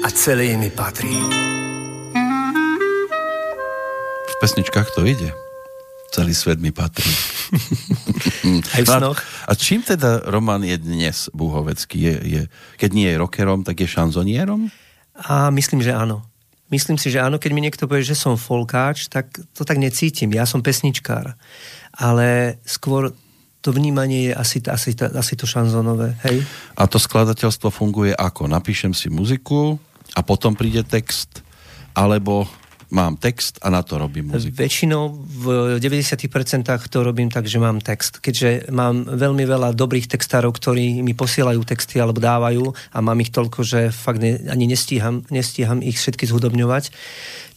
A celý mi patrí. V pesničkách to ide. Celý svet mi patrí. Aj v No a- snoch. A čím teda Roman je dnes Búhovecký? Je, je, keď nie je rockerom, tak je šanzonierom? A myslím, že áno. Myslím si, že áno, keď mi niekto povie, že som folkáč, tak to tak necítim. Ja som pesničkár. Ale skôr to vnímanie je asi, asi, asi to šanzonové. Hej? A to skladateľstvo funguje ako? Napíšem si muziku a potom príde text? Alebo mám text a na to robím muziku? Väčšinou v 90% to robím tak, že mám text. Keďže mám veľmi veľa dobrých textárov, ktorí mi posielajú texty alebo dávajú a mám ich toľko, že fakt ne, ani nestíham, nestíham ich všetky zhudobňovať,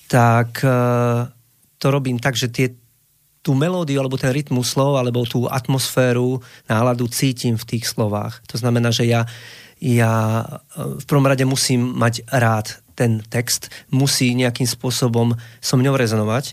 tak eh, to robím tak, že tie, tú melódiu alebo ten rytmus slov alebo tú atmosféru, náladu cítim v tých slovách. To znamená, že ja, ja eh, v prvom rade musím mať rád ten text, musí nejakým spôsobom so mňou rezonovať,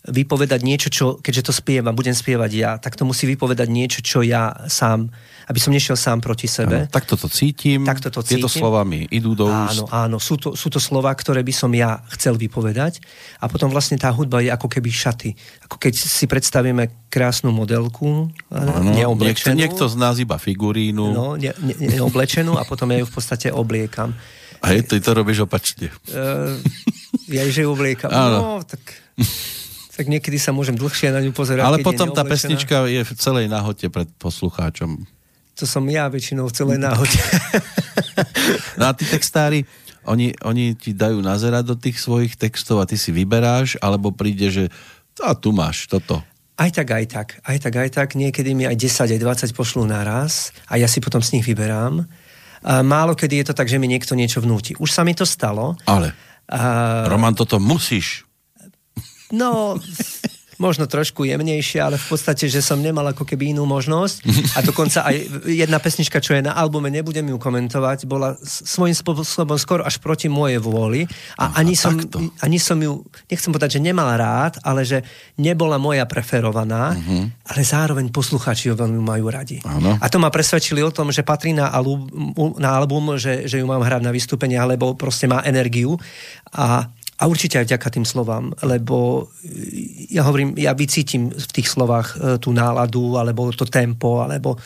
vypovedať niečo, čo, keďže to spievam, budem spievať ja, tak to musí vypovedať niečo, čo ja sám, aby som nešiel sám proti sebe. Áno, takto to cítim, Takto to tieto cítim. slova mi idú do úst. Áno, áno, sú to, sú to slova, ktoré by som ja chcel vypovedať a potom vlastne tá hudba je ako keby šaty. Ako keď si predstavíme krásnu modelku, Áno, niekto, neoblečenú. niekto z nás iba figurínu. No, ne, ne, neoblečenú a potom ja ju v podstate obliekam. A je, ty to robíš opačne. Uh, ja že ju obliekam. Áno. No, tak, tak niekedy sa môžem dlhšie na ňu pozerať. Ale potom tá pesnička je v celej nahote pred poslucháčom. To som ja väčšinou v celej náhode. No a tí textári, oni, oni ti dajú nazerať do tých svojich textov a ty si vyberáš, alebo príde, že a tu máš toto. Aj tak, aj tak. Aj tak, aj tak. Niekedy mi aj 10, aj 20 pošlú naraz a ja si potom z nich vyberám. A málo kedy je to tak, že mi niekto niečo vnúti. Už sa mi to stalo. Ale, A, Roman, toto musíš. No, možno trošku jemnejšie, ale v podstate, že som nemal ako keby inú možnosť. A dokonca aj jedna pesnička, čo je na albume, nebudem ju komentovať, bola svojím spôsobom skoro až proti mojej vôli. A ani, som, takto. ani som ju, nechcem povedať, že nemal rád, ale že nebola moja preferovaná, ale zároveň poslucháči ju veľmi majú radi. Áno. A to ma presvedčili o tom, že patrí na album, na album že, že ju mám hrať na vystúpenia, lebo proste má energiu. A a určite aj vďaka tým slovám, lebo e, ja hovorím, ja vycítim v tých slovách e, tú náladu, alebo to tempo, alebo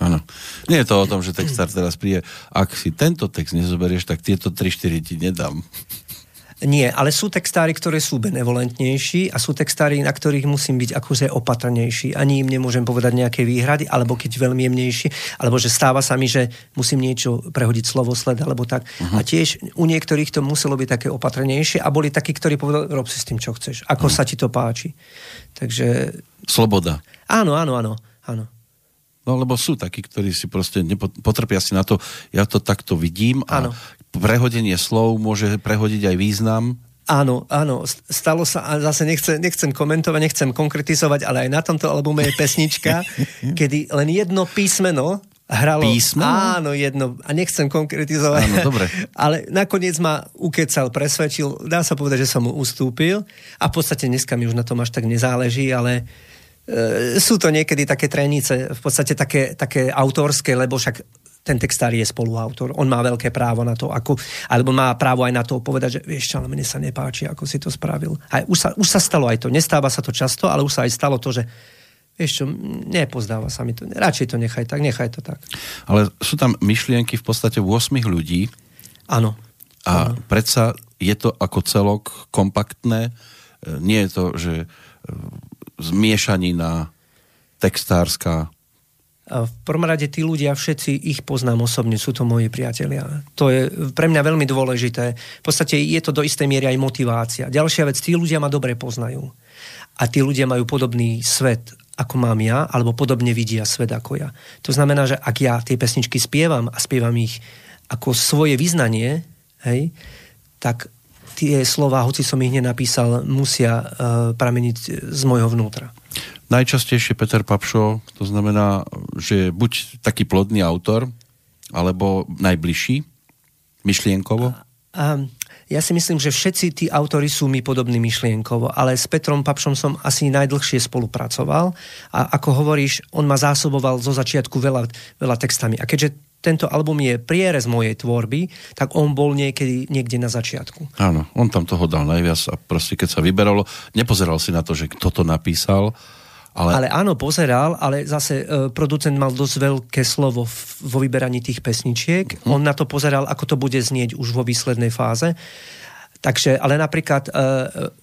Áno. Nie je to o tom, že textár teraz príde, ak si tento text nezoberieš, tak tieto 3-4 ti nedám. Nie. Ale sú textári, ktoré sú benevolentnejší a sú textári, na ktorých musím byť akože opatrnejší. Ani im nemôžem povedať nejaké výhrady, alebo keď veľmi jemnejší, alebo že stáva sa mi, že musím niečo prehodiť slovosled, alebo tak. Uh-huh. A tiež u niektorých to muselo byť také opatrnejšie a boli takí, ktorí povedali, rob si s tým, čo chceš. Ako uh-huh. sa ti to páči. Takže Sloboda. áno, áno, áno. áno. No lebo sú takí, ktorí si proste nepo, potrpia si na to, ja to takto vidím a Áno. Prehodenie slov môže prehodiť aj význam. Áno, áno, st- stalo sa, a zase nechcem, nechcem komentovať, nechcem konkretizovať, ale aj na tomto albume je pesnička, kedy len jedno písmeno hralo... Písmeno? Áno, jedno. A nechcem konkretizovať. Áno, dobre. Ale nakoniec ma ukecal, presvedčil, dá sa povedať, že som mu ustúpil a v podstate dneska mi už na tom až tak nezáleží, ale e, sú to niekedy také trénice, v podstate také, také autorské, lebo však ten textár je spoluautor. On má veľké právo na to, ako, alebo má právo aj na to povedať, že vieš čo, ale mne sa nepáči, ako si to spravil. A už sa, už sa stalo aj to. Nestáva sa to často, ale už sa aj stalo to, že vieš čo, nepozdáva sa mi to. Radšej to nechaj tak, nechaj to tak. Ale sú tam myšlienky v podstate 8 ľudí Áno. a predsa je to ako celok kompaktné. E, Nie je to, že e, zmiešanina textárska. V prvom rade tí ľudia, všetci ich poznám osobne, sú to moji priatelia. To je pre mňa veľmi dôležité. V podstate je to do istej miery aj motivácia. Ďalšia vec, tí ľudia ma dobre poznajú. A tí ľudia majú podobný svet, ako mám ja, alebo podobne vidia svet ako ja. To znamená, že ak ja tie pesničky spievam a spievam ich ako svoje vyznanie, hej, tak tie slova, hoci som ich nenapísal, musia uh, prameniť z môjho vnútra. Najčastejšie Peter Papšo, to znamená, že je buď taký plodný autor, alebo najbližší, myšlienkovo. A ja si myslím, že všetci tí autory sú mi podobní myšlienkovo, ale s Petrom Papšom som asi najdlhšie spolupracoval a ako hovoríš, on ma zásoboval zo začiatku veľa, veľa textami. A keďže tento album je prierez mojej tvorby, tak on bol niekedy, niekde na začiatku. Áno, on tam toho dal najviac a proste keď sa vyberalo, nepozeral si na to, že kto to napísal, ale... Ale áno, pozeral, ale zase e, producent mal dosť veľké slovo v, vo vyberaní tých pesničiek. Mhm. On na to pozeral, ako to bude znieť už vo výslednej fáze. Takže, ale napríklad e,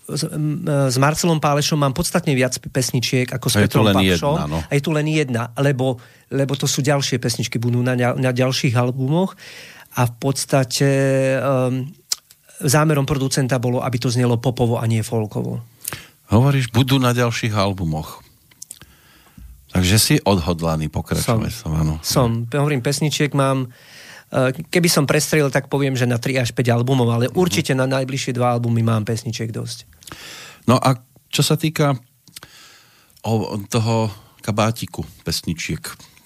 s, m, e, s Marcelom Pálešom mám podstatne viac pesničiek ako s A Petrom len Papšom. jedna, no. A je tu len jedna, lebo, lebo to sú ďalšie pesničky, budú na, na ďalších albumoch. A v podstate um, zámerom producenta bolo, aby to znelo popovo a nie folkovo. Hovoríš, budú na ďalších albumoch. Takže si odhodlaný pokračovať. Som, áno. Som, hovorím, pesničiek mám, eh, keby som prestrelil, tak poviem, že na 3 až 5 albumov, ale určite na najbližšie dva albumy mám pesničiek dosť. No a čo sa týka toho kabátiku pesničiek,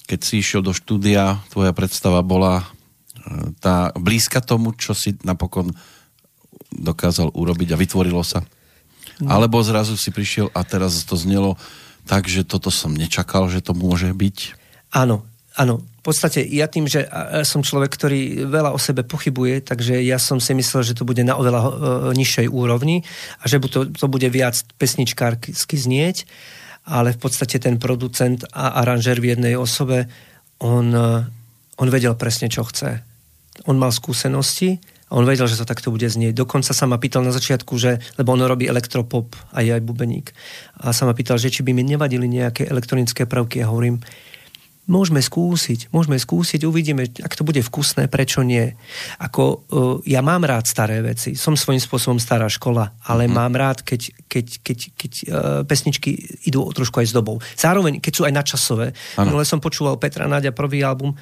keď si išiel do štúdia, tvoja predstava bola e, tá blízka tomu, čo si napokon dokázal urobiť a vytvorilo sa? Alebo zrazu si prišiel a teraz to znelo tak, že toto som nečakal, že to môže byť? Áno, áno. V podstate ja tým, že som človek, ktorý veľa o sebe pochybuje, takže ja som si myslel, že to bude na oveľa e, nižšej úrovni a že to, to bude viac pesničkársky znieť, ale v podstate ten producent a aranžer v jednej osobe, on, e, on vedel presne, čo chce. On mal skúsenosti a on vedel, že to takto bude znieť. Dokonca sa ma pýtal na začiatku, že, lebo on robí elektropop a je aj bubeník. A sa ma pýtal, že či by mi nevadili nejaké elektronické prvky. A hovorím, Môžeme skúsiť, môžeme skúsiť, uvidíme, ak to bude vkusné, prečo nie. Ako, uh, ja mám rád staré veci, som svojím spôsobom stará škola, ale mm-hmm. mám rád, keď, keď, keď, keď uh, pesničky idú trošku aj s dobou. Zároveň, keď sú aj nadčasové. Áno. Minule som počúval Petra Náďa prvý album,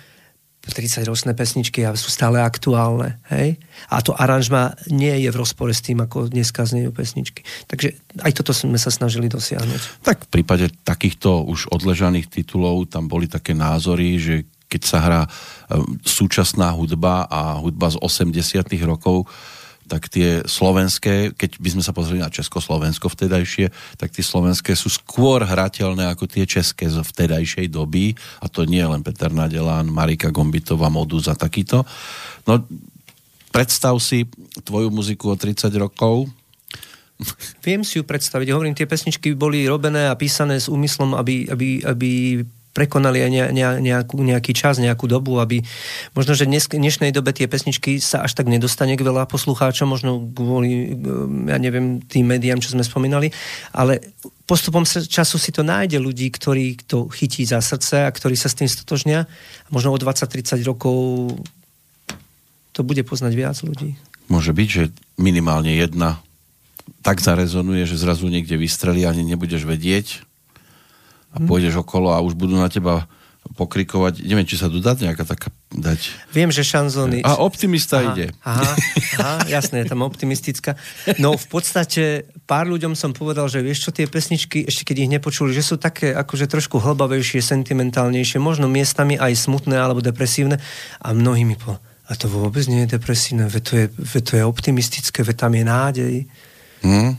30 ročné pesničky a sú stále aktuálne. Hej? A to aranžma nie je v rozpore s tým, ako dneska znejú pesničky. Takže aj toto sme sa snažili dosiahnuť. Tak v prípade takýchto už odležaných titulov tam boli také názory, že keď sa hrá e, súčasná hudba a hudba z 80 rokov, tak tie slovenské, keď by sme sa pozreli na Československo vtedajšie, tak tie slovenské sú skôr hrateľné ako tie české z vtedajšej doby. A to nie len Peter Nadelán, Marika Gombitová, Modus a takýto. No, predstav si tvoju muziku o 30 rokov, Viem si ju predstaviť. Hovorím, tie pesničky boli robené a písané s úmyslom, aby, aby, aby prekonali aj ne, ne, nejakú, nejaký čas, nejakú dobu, aby možno, že dnes, dnešnej dobe tie pesničky sa až tak nedostane k veľa poslucháčom, možno kvôli, ja neviem, tým médiám, čo sme spomínali, ale postupom času si to nájde ľudí, ktorí to chytí za srdce a ktorí sa s tým stotožnia. Možno o 20-30 rokov to bude poznať viac ľudí. môže byť, že minimálne jedna tak zarezonuje, že zrazu niekde vystrelí ani nebudeš vedieť a pôjdeš okolo a už budú na teba pokrikovať. Neviem, či sa tu dá nejaká taká dať. Viem, že šanzóny... A optimista aha, ide. Aha, aha, jasné, tam optimistická. No v podstate pár ľuďom som povedal, že vieš čo, tie pesničky, ešte keď ich nepočuli, že sú také akože trošku hlbavejšie, sentimentálnejšie, možno miestami aj smutné alebo depresívne a mnohí mi po a to vôbec nie je depresívne, veď to je, veď to je optimistické, veď tam je nádej. Hm?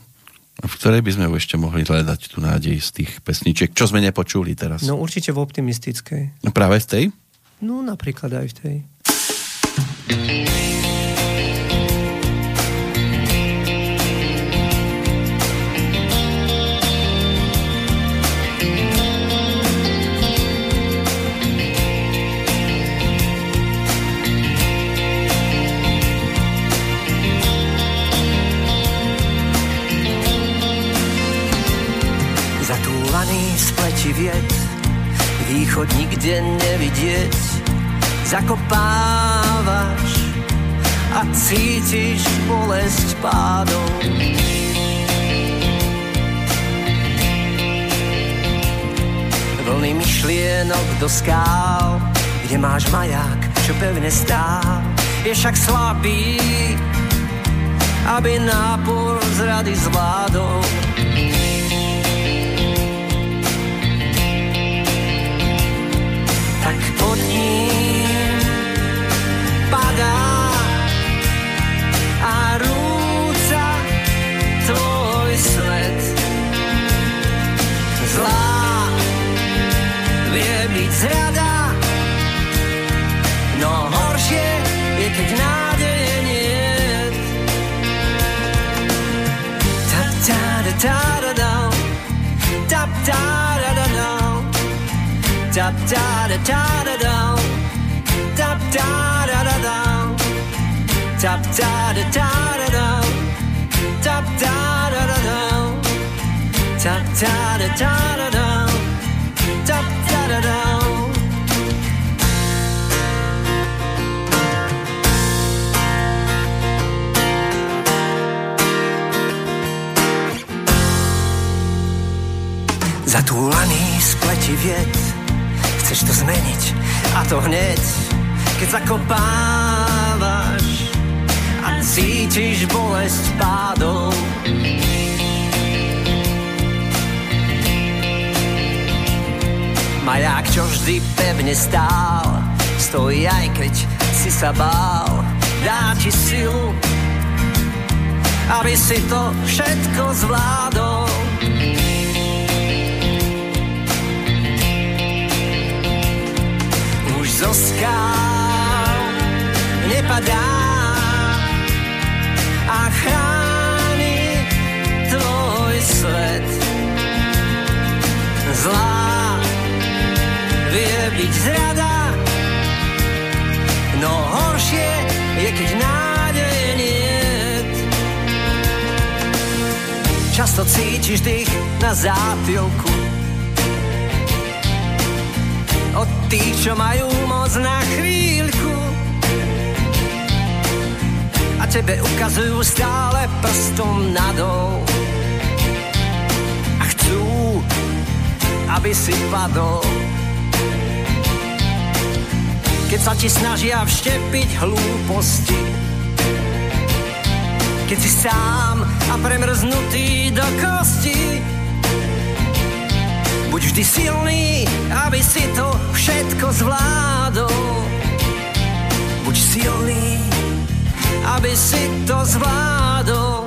V ktorej by sme ešte mohli hľadať tú nádej z tých pesničiek, čo sme nepočuli teraz. No určite v optimistickej. Práve v tej? No napríklad aj v tej. Vied, východ nikde nevidieť. Zakopávaš a cítiš bolesť pádov. Vlny myšlienok do skál, kde máš maják, čo pevne stál, je však slabý, aby nápor z rady zvládol. Da da da da da da da da da tap da da da da da tap da da da da tap da da da da da tap da da da Zatúlaný spleti Chceš to zmeniť. A to hneď Keď zakopávaš A cítiš bolesť pádov. Maják, čo vždy pevne stál Stojí aj keď si sa bál. Dá ti silu Aby si to všetko zvládol zo skál nepadá a chráni tvoj svet. Zlá vie byť zrada, no horšie je, keď nádej niet. Často cítiš dých na zátilku tých, čo majú moc na chvíľku. A tebe ukazujú stále prstom nadol. A chcú, aby si padol. Keď sa ti snažia vštepiť hlúposti. Keď si sám a premrznutý do kosti. Buď vždy silný, aby si to všetko zvládol. Buď silný, aby si to zvládol.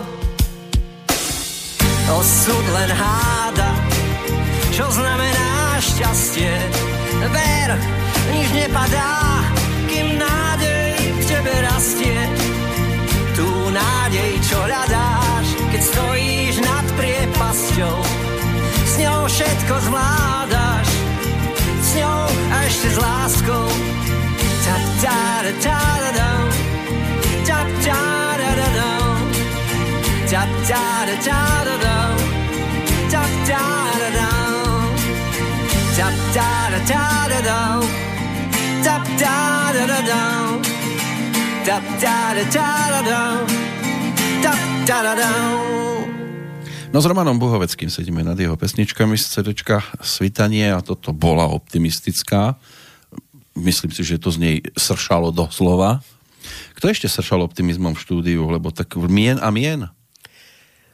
Osud len háda, čo znamená šťastie. Ver, nič nepadá, kým nádej v tebe rastie. Tú nádej, čo hľadáš, keď stojíš nad priepasťou s ňou všetko ňou a ešte s láskou. Tap, ta, da, ta, da, da. Tap, ta, da, da, da. Tap, ta, da, ta, da, da. Tap, ta, da, da. Tap, ta, da, ta, da, da. Tap, ta, da, da, da. Tap, ta, da, ta, da, da. Tap, ta, da, da. No s Romanom Buhoveckým sedíme nad jeho pesničkami z CDčka Svitanie a toto bola optimistická. Myslím si, že to z nej sršalo do slova. Kto ešte sršal optimizmom v štúdiu, lebo tak mien a mien?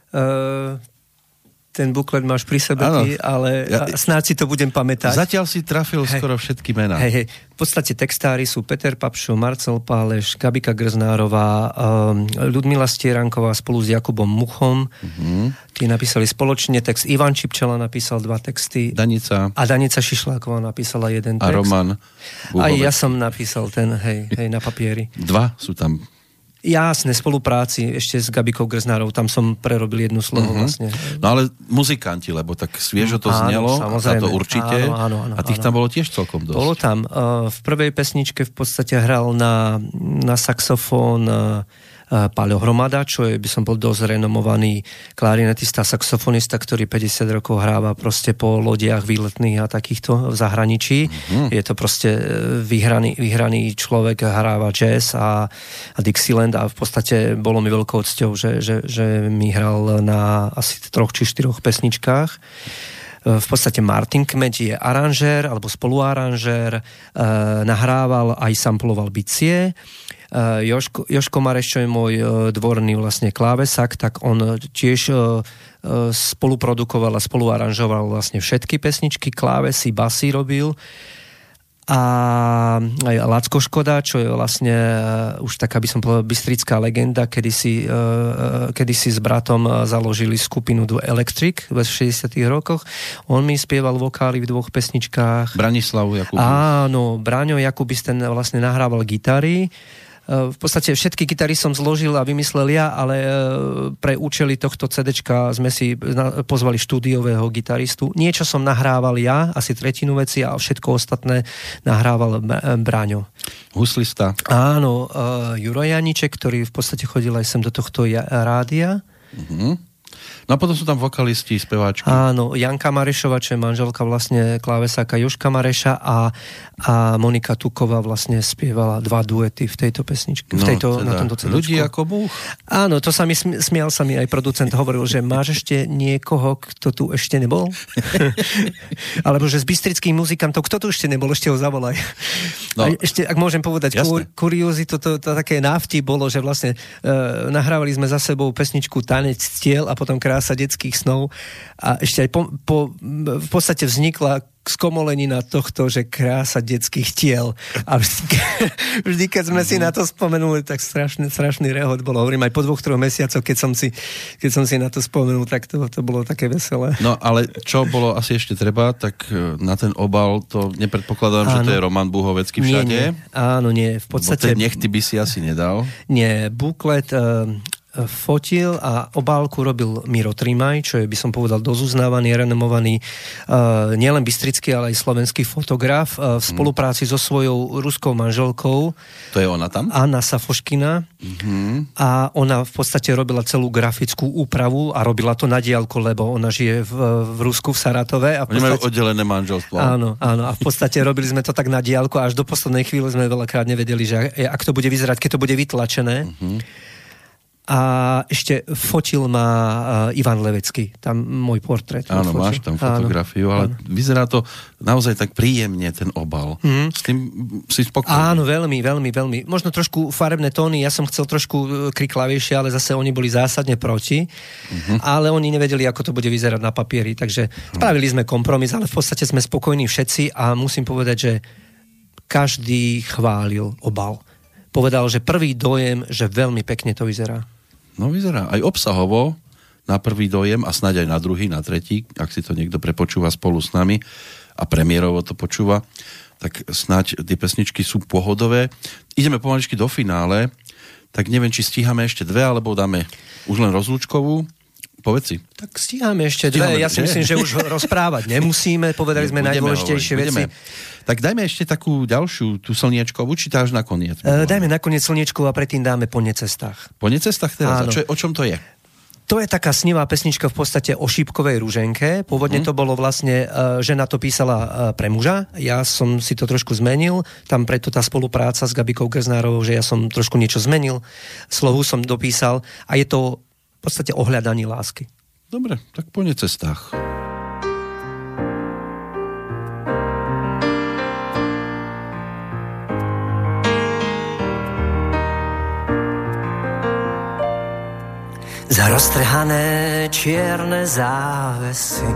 Uh, ten buklet máš pri sebe, Áno. ty, ale Ja- snáď si to budem pamätať. Zatiaľ si trafil Hej. skoro všetky mená. Hej, hej. V podstate textári sú Peter Papšo, Marcel Páleš, Gabika Grznárová, um, Ludmila Stieranková spolu s Jakubom Muchom. Mm-hmm. Tí napísali spoločne text. Ivan Čipčela napísal dva texty. Danica a Danica Šišláková napísala jeden a text. Roman Aj Buhovecký. ja som napísal ten, hej, hej, na papieri. Dva sú tam. Jasné, spolupráci ešte s Gabikou Grznárov, tam som prerobil jednu slovo Mhm. vlastne. No ale muzikanti, lebo tak sviežo to Áno, znelo, za samozrejme. to určite. Áno, áno, áno, a tých áno. tam bolo tiež celkom dosť. Bolo tam. Uh, v prvej pesničke v podstate hral na, na saxofón uh, Paľo Hromada, čo je, by som bol dosť renomovaný klarinetista, saxofonista, ktorý 50 rokov hráva proste po lodiach výletných a takýchto v zahraničí. Mhm. Je to proste uh, vyhraný, vyhraný človek, hráva jazz a, a Dixieland a v podstate bolo mi veľkou cťou, že, že, že mi hral na asi troch či štyroch pesničkách. V podstate Martin Kmeď je aranžér alebo spoluaranžér, e, nahrával aj samploval bicie. E, Joško, Joško Mareš, čo je môj e, dvorný vlastne klávesak, tak on tiež spoluprodukoval a spoluaranžoval vlastne všetky pesničky, klávesy, basy robil a aj Lacko Škoda, čo je vlastne uh, už taká by som povedal bystrická legenda, kedy si, uh, kedy si s bratom založili skupinu The Electric v 60 rokoch. On mi spieval vokály v dvoch pesničkách. Branislav Jakub. Áno, Braňo Jakubis ten vlastne nahrával gitary, v podstate všetky gitary som zložil a vymyslel ja, ale e, pre účely tohto CDčka sme si pozvali štúdiového gitaristu. Niečo som nahrával ja, asi tretinu veci a všetko ostatné nahrával B- Bráňo. Huslista. Áno, uh, Juro Janiček, ktorý v podstate chodil aj sem do tohto rádia. No a potom sú tam vokalisti, speváčky. Áno, Janka Marešova, čo je manželka vlastne klávesáka Joška Mareša a, a Monika Tuková vlastne spievala dva duety v tejto pesničke, v tejto, na tomto No, teda ľudí ako Búh. Áno, to sa mi smi- smial sa mi aj producent hovoril, že máš ešte niekoho, kto tu ešte nebol? Alebo že z bystrických muzikantov, kto tu ešte nebol, ešte ho zavolaj. No. No, a ešte, ak môžem povedať, Jasné. kur, kuriozitu, to, to, také návti bolo, že vlastne uh, nahrávali sme za sebou pesničku Tanec stiel a potom Krása detských snov a ešte aj po, po, v podstate vznikla skomolenina tohto, že krása detských tiel. A vždy, vždy keď sme si na to spomenuli, tak strašný, strašný rehot bolo. Hovorím aj po dvoch, troch mesiacoch, keď som si, keď som si na to spomenul, tak to, to bolo také veselé. No ale čo bolo asi ešte treba, tak e, na ten obal to nepredpokladám, že to Áno. je Roman Buhovecký Nie, všade. nie. Áno, nie. V podstate... ten nechty by si asi nedal. Nie, buklet uh, fotil a obálku robil Miro Trimaj, čo je, by som povedal, dosť uznávaný, renomovaný uh, nielen bystrický, ale aj slovenský fotograf uh, v spolupráci so svojou ruskou manželkou To je ona tam? Anna Safoškina a ona v podstate robila celú grafickú úpravu a robila to na diálku, lebo ona žije v, v Rusku, v Saratove. A v Oni majú podstate- oddelené manželstvo. Áno, áno. A v podstate robili sme to tak na diálku až do poslednej chvíle sme veľakrát nevedeli, že ak- to bude vyzerať, keď to bude vytlačené. A ešte fotil ma uh, Ivan Levecký, tam môj portrét. Áno, fotil. máš tam fotografiu, ale vyzerá to naozaj tak príjemne, ten obal. S tým si spokojný. Áno, veľmi, veľmi, veľmi. Možno trošku farebné tóny, ja som chcel trošku e, kriklavejšie, ale zase oni boli zásadne proti. Ale oni nevedeli, ako to bude vyzerať na papieri, takže spravili sme kompromis, ale v podstate sme spokojní všetci a musím povedať, že každý chválil obal. Povedal, že prvý dojem, že veľmi pekne to vyzerá. No vyzerá aj obsahovo na prvý dojem a snáď aj na druhý, na tretí, ak si to niekto prepočúva spolu s nami a premiérovo to počúva, tak snáď tie pesničky sú pohodové. Ideme pomaličky do finále, tak neviem, či stíhame ešte dve, alebo dáme už len rozlúčkovú. Povedz si. Tak stíhame ešte Stíhame, dve. Ja si myslím, že už rozprávať nemusíme. Povedali sme najdôležitejšie veci. Tak dajme ešte takú ďalšiu, tú slniečkovú, či až nakoniec. E, dajme nakoniec slniečku a predtým dáme po necestách. Po necestách teraz. A Áno. čo, je- o čom to je? To je taká snivá pesnička v podstate o šípkovej rúženke. Pôvodne to bolo vlastne, e, žena to písala e, pre muža. Ja som si to trošku zmenil. Tam preto tá spolupráca s Gabikou Grznárovou, že ja som trošku niečo zmenil. Slohu som dopísal a je to v podstate o hľadaní lásky. Dobre, tak po necestách. Za roztrhané čierne závesy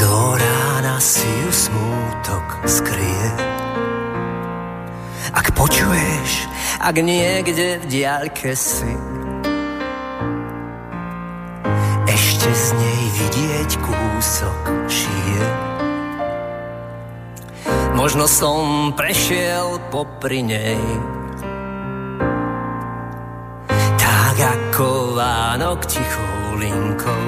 Do rána si ju smútok skrie Ak počuješ, ak niekde v diaľke si Ešte z nej vidieť kúsok šie Možno som prešiel popri nej tak ako Vánok tichou linkou.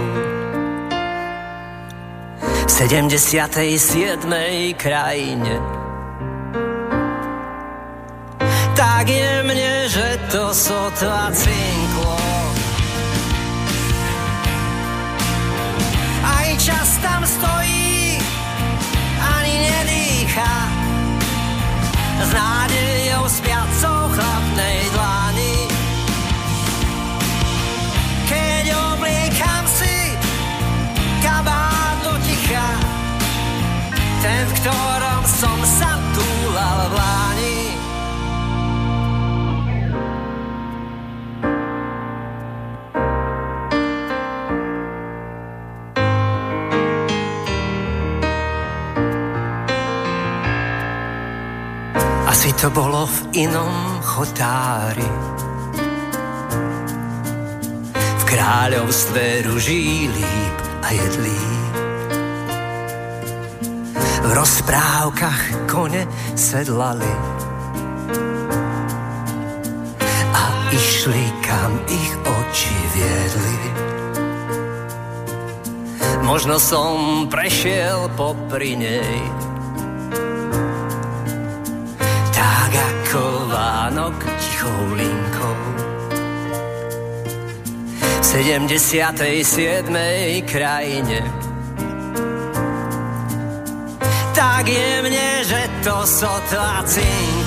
V 77. krajine tak jemne, že to sotva cinklo. Aj čas tam stojí, ani nedýcha, s nádejou spiacou chlapnej dlani. Keď obliekam si kabát do ticha, ten, v ktorom som sa to bolo v inom chotári. V kráľovstve ruží líp a jedlí. V rozprávkach kone sedlali a išli, kam ich oči viedli. Možno som prešiel popri nej, tak ako Vánok tichou linkou. V 77. krajine tak jemne, že to sotva cinklo.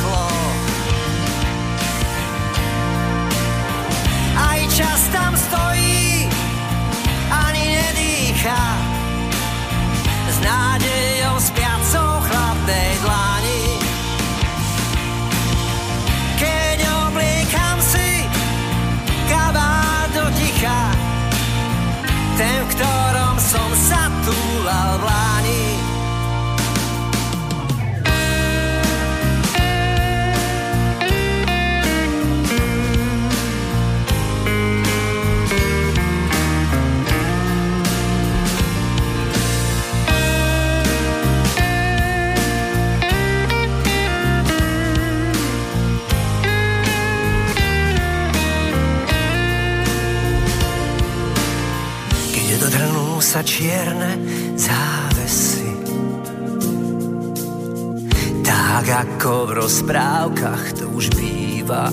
Ako v rozprávkach to už býva.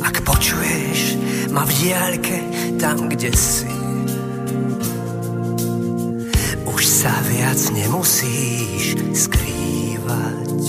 Ak počuješ ma v diaľke tam, kde si, už sa viac nemusíš skrývať.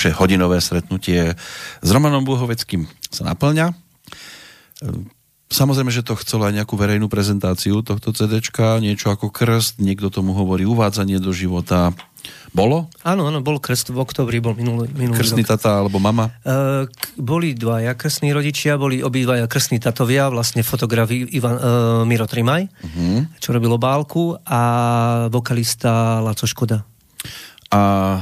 Naše hodinové stretnutie s Romanom Búhoveckým sa naplňa. Samozrejme, že to chcelo aj nejakú verejnú prezentáciu tohto CDčka, niečo ako krst, niekto tomu hovorí uvádzanie do života. Bolo? Áno, áno, bol krst v oktobri, bol minulý, minulý Krstný rok. tata alebo mama? Uh, k- boli dvaja krstní rodičia, boli obidvaja krstní tatovia, vlastne fotograf Ivan, uh, Miro Trimaj, uh-huh. čo robil obálku, a vokalista Laco Škoda. A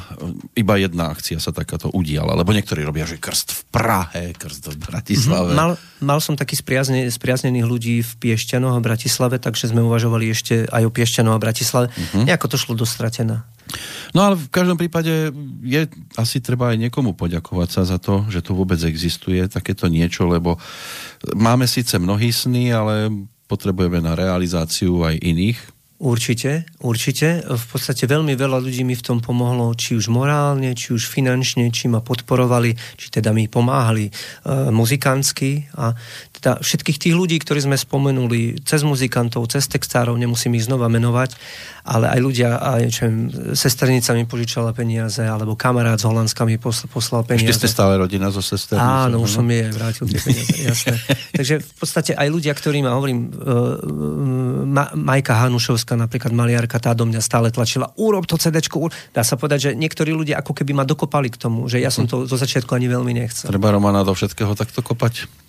iba jedna akcia sa takáto udiala, lebo niektorí robia, že krst v Prahe, krst v Bratislave. Mal, mal som taký spriazne, spriaznených ľudí v Piešťanoch a Bratislave, takže sme uvažovali ešte aj o Piešťanoch a Bratislave. Uh-huh. Nejako to šlo dostratená. No ale v každom prípade je asi treba aj niekomu poďakovať sa za to, že tu vôbec existuje takéto niečo, lebo máme síce mnohý sny, ale potrebujeme na realizáciu aj iných. Určite, určite. V podstate veľmi veľa ľudí mi v tom pomohlo, či už morálne, či už finančne, či ma podporovali, či teda mi pomáhali e, muzikantsky. A teda všetkých tých ľudí, ktorí sme spomenuli, cez muzikantov, cez textárov, nemusím ich znova menovať, ale aj ľudia, aj čo viem, sesternica mi požičala peniaze, alebo kamarát z Holandska mi posl- poslal peniaze. Ešte ste stále rodina zo sesternicou. Áno, už som jej vrátil tie peniaze, jasné. Takže v podstate aj ľudia, ktorí ma hovorím, uh, Ma- Majka Hanušovská, napríklad maliarka, tá do mňa stále tlačila, urob to ur-" dá sa povedať, že niektorí ľudia ako keby ma dokopali k tomu, že ja som to zo začiatku ani veľmi nechcel. Treba Romana do všetkého takto kopať?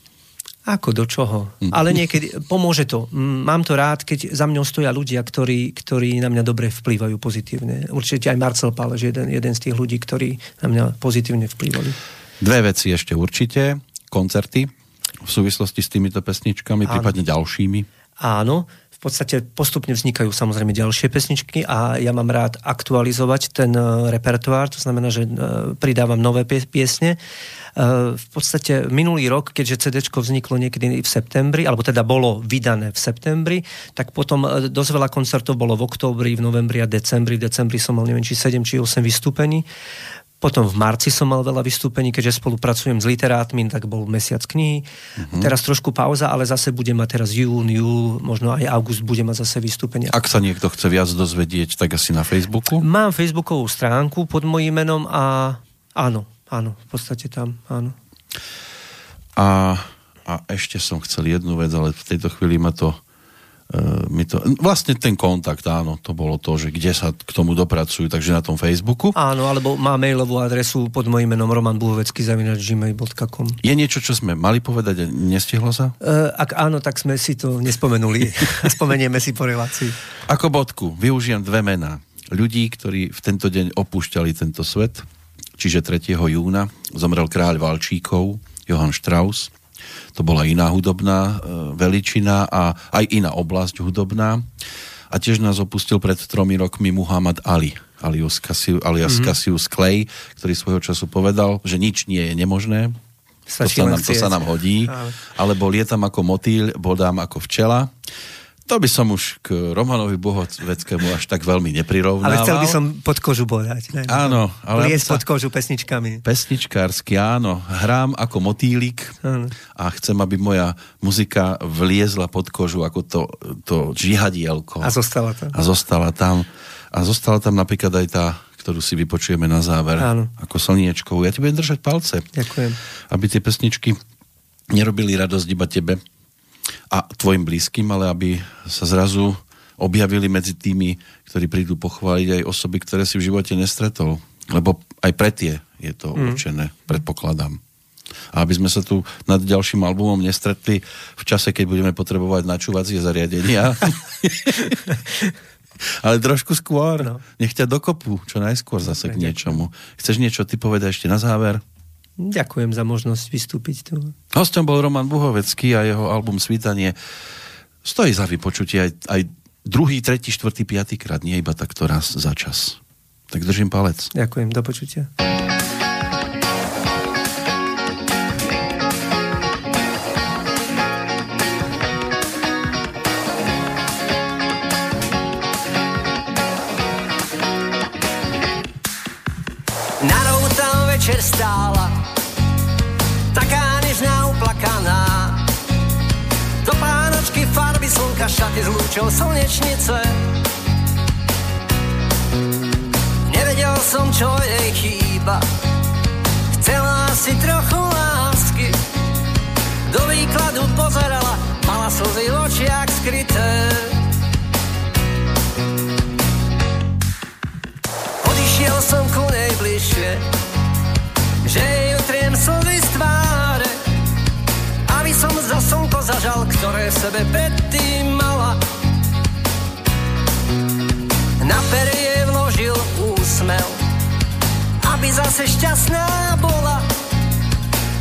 Ako do čoho? Ale niekedy pomôže to. Mm, Mám to rád, keď za mňou stoja ľudia, ktorí, ktorí na mňa dobre vplývajú pozitívne. Určite aj Marcel Pálež, jeden, jeden z tých ľudí, ktorí na mňa pozitívne vplývali. Dve veci ešte určite. Koncerty v súvislosti s týmito pesničkami, Áno. prípadne ďalšími. Áno, v podstate postupne vznikajú samozrejme ďalšie pesničky a ja mám rád aktualizovať ten e, repertoár, to znamená, že e, pridávam nové pie- piesne. E, v podstate minulý rok, keďže CD vzniklo niekedy v septembri, alebo teda bolo vydané v septembri, tak potom dosť veľa koncertov bolo v októbri, v novembri a decembri. V decembri som mal neviem, či 7 či 8 vystúpení. Potom v marci som mal veľa vystúpení, keďže spolupracujem s literátmi, tak bol mesiac knihy. Uh-huh. Teraz trošku pauza, ale zase bude mať teraz jún, júl, možno aj august bude mať zase vystúpenia. Ak sa niekto chce viac dozvedieť, tak asi na Facebooku. Mám facebookovú stránku pod mojím menom a áno, áno, v podstate tam, áno. A, a ešte som chcel jednu vec, ale v tejto chvíli ma to mi to, vlastne ten kontakt, áno, to bolo to, že kde sa k tomu dopracujú, takže na tom Facebooku. Áno, alebo má mailovú adresu pod mojím menom romanbuhovecký.gmail.com Je niečo, čo sme mali povedať a nestihlo sa? e, Ak áno, tak sme si to nespomenuli. Spomenieme si po relácii. Ako bodku využijem dve mená. Ľudí, ktorí v tento deň opúšťali tento svet, čiže 3. júna zomrel kráľ Valčíkov, Johann Strauss. To bola iná hudobná e, veličina a aj iná oblasť hudobná. A tiež nás opustil pred tromi rokmi Muhammad Ali, alias Cassius, alias mm-hmm. Cassius Clay, ktorý svojho času povedal, že nič nie je nemožné, Stačí to, sa nám, to sa nám hodí. Áno. Alebo lietam ako motýl, bodám ako včela. To by som už k Romanovi Bohoveckému až tak veľmi neprirovnával. Ale chcel by som pod kožu bodať. Ne? Áno, ale Liesť sa- pod kožu pesničkami. Pesničkársky, áno. Hrám ako motýlik Áno. a chcem, aby moja muzika vliezla pod kožu ako to, to žihadielko. A zostala tam. A zostala tam. A zostala tam napríklad aj tá, ktorú si vypočujeme na záver. Áno. Ako slniečkovú. Ja ti budem držať palce. Ďakujem. Aby tie pesničky nerobili radosť iba tebe a tvojim blízkym, ale aby sa zrazu objavili medzi tými, ktorí prídu pochváliť aj osoby, ktoré si v živote nestretol. Lebo aj pre tie je to mm. určené, predpokladám. A aby sme sa tu nad ďalším albumom nestretli v čase, keď budeme potrebovať načúvacie zariadenia. Ale trošku skôr. No. Nech ťa dokopu čo najskôr zase k niečomu. Chceš niečo ty povedať ešte na záver? Ďakujem za možnosť vystúpiť tu. Hostom bol Roman Buhovecký a jeho album Svítanie stojí za vypočutie aj, aj druhý, tretí, štvrtý, piatý krát, nie iba takto raz za čas. Tak držím palec. Ďakujem, do počutia. Na rohu tam večer stála s lúčou slnečnice. Nevedel som, čo jej chýba. Chcela si trochu lásky. Do výkladu pozerala Mala slzy v očiach skryté. Odišiel som ku nej bližšie, že jej utriem slzy z tváre, aby som za slnko zažal, ktoré sebe predtým mala. Na perie vložil úsmev, aby zase šťastná bola.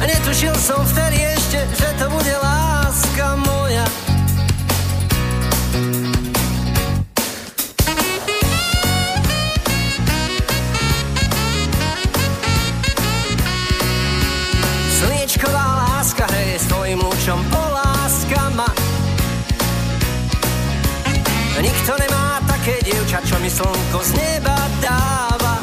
Netušil som vtedy ešte, že to bude láska moja. Také dievča, čo mi slnko z neba dáva.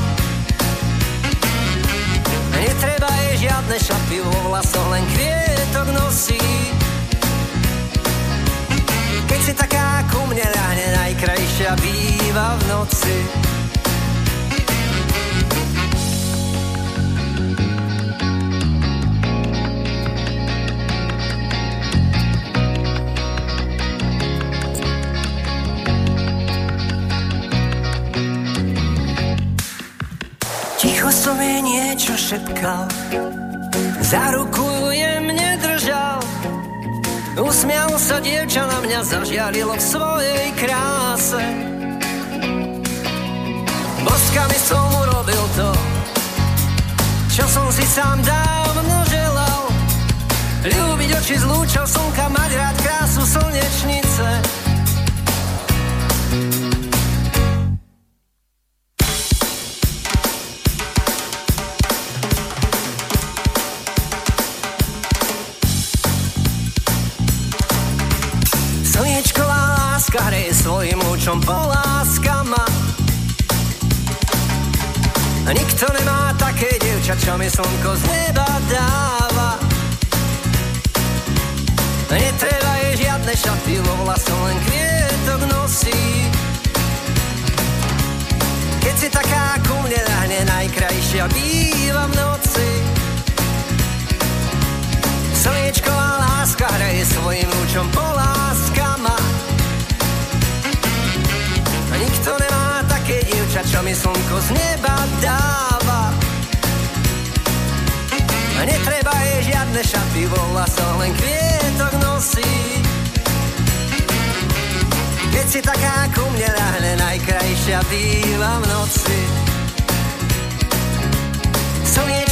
Netreba jej žiadne šaty vo vlasoch, len kvietok nosí. Keď si taká ku mne ľahne, najkrajšia býva v noci. Niečo šepkal, za ruku jemne držal. Usmial sa dievča na mňa, zažiarilo v svojej kráse. Boskami som urobil to, čo som si sám dávno želal. Ľúbiť oči z lúčov slnka, mať rád krásu slnečnice. Svojim lúčom, poláska ma. Nikto nemá také dievča, čo mi slnko z neba dáva. Netreba jej žiadne šaty, vo vlasom len kvietok nosí. Keď si taká ku mne ľahne, najkrajšia býva v noci. Slniečková láska hraje svojim lúčom po láskama. Nikto nemá také dievča, čo mi slnko z neba dáva. A netreba jej žiadne šaty vo vlasoch, len kvietok nosí. Keď si taká ku mne ľahne, najkrajšia býva v noci. Slniečko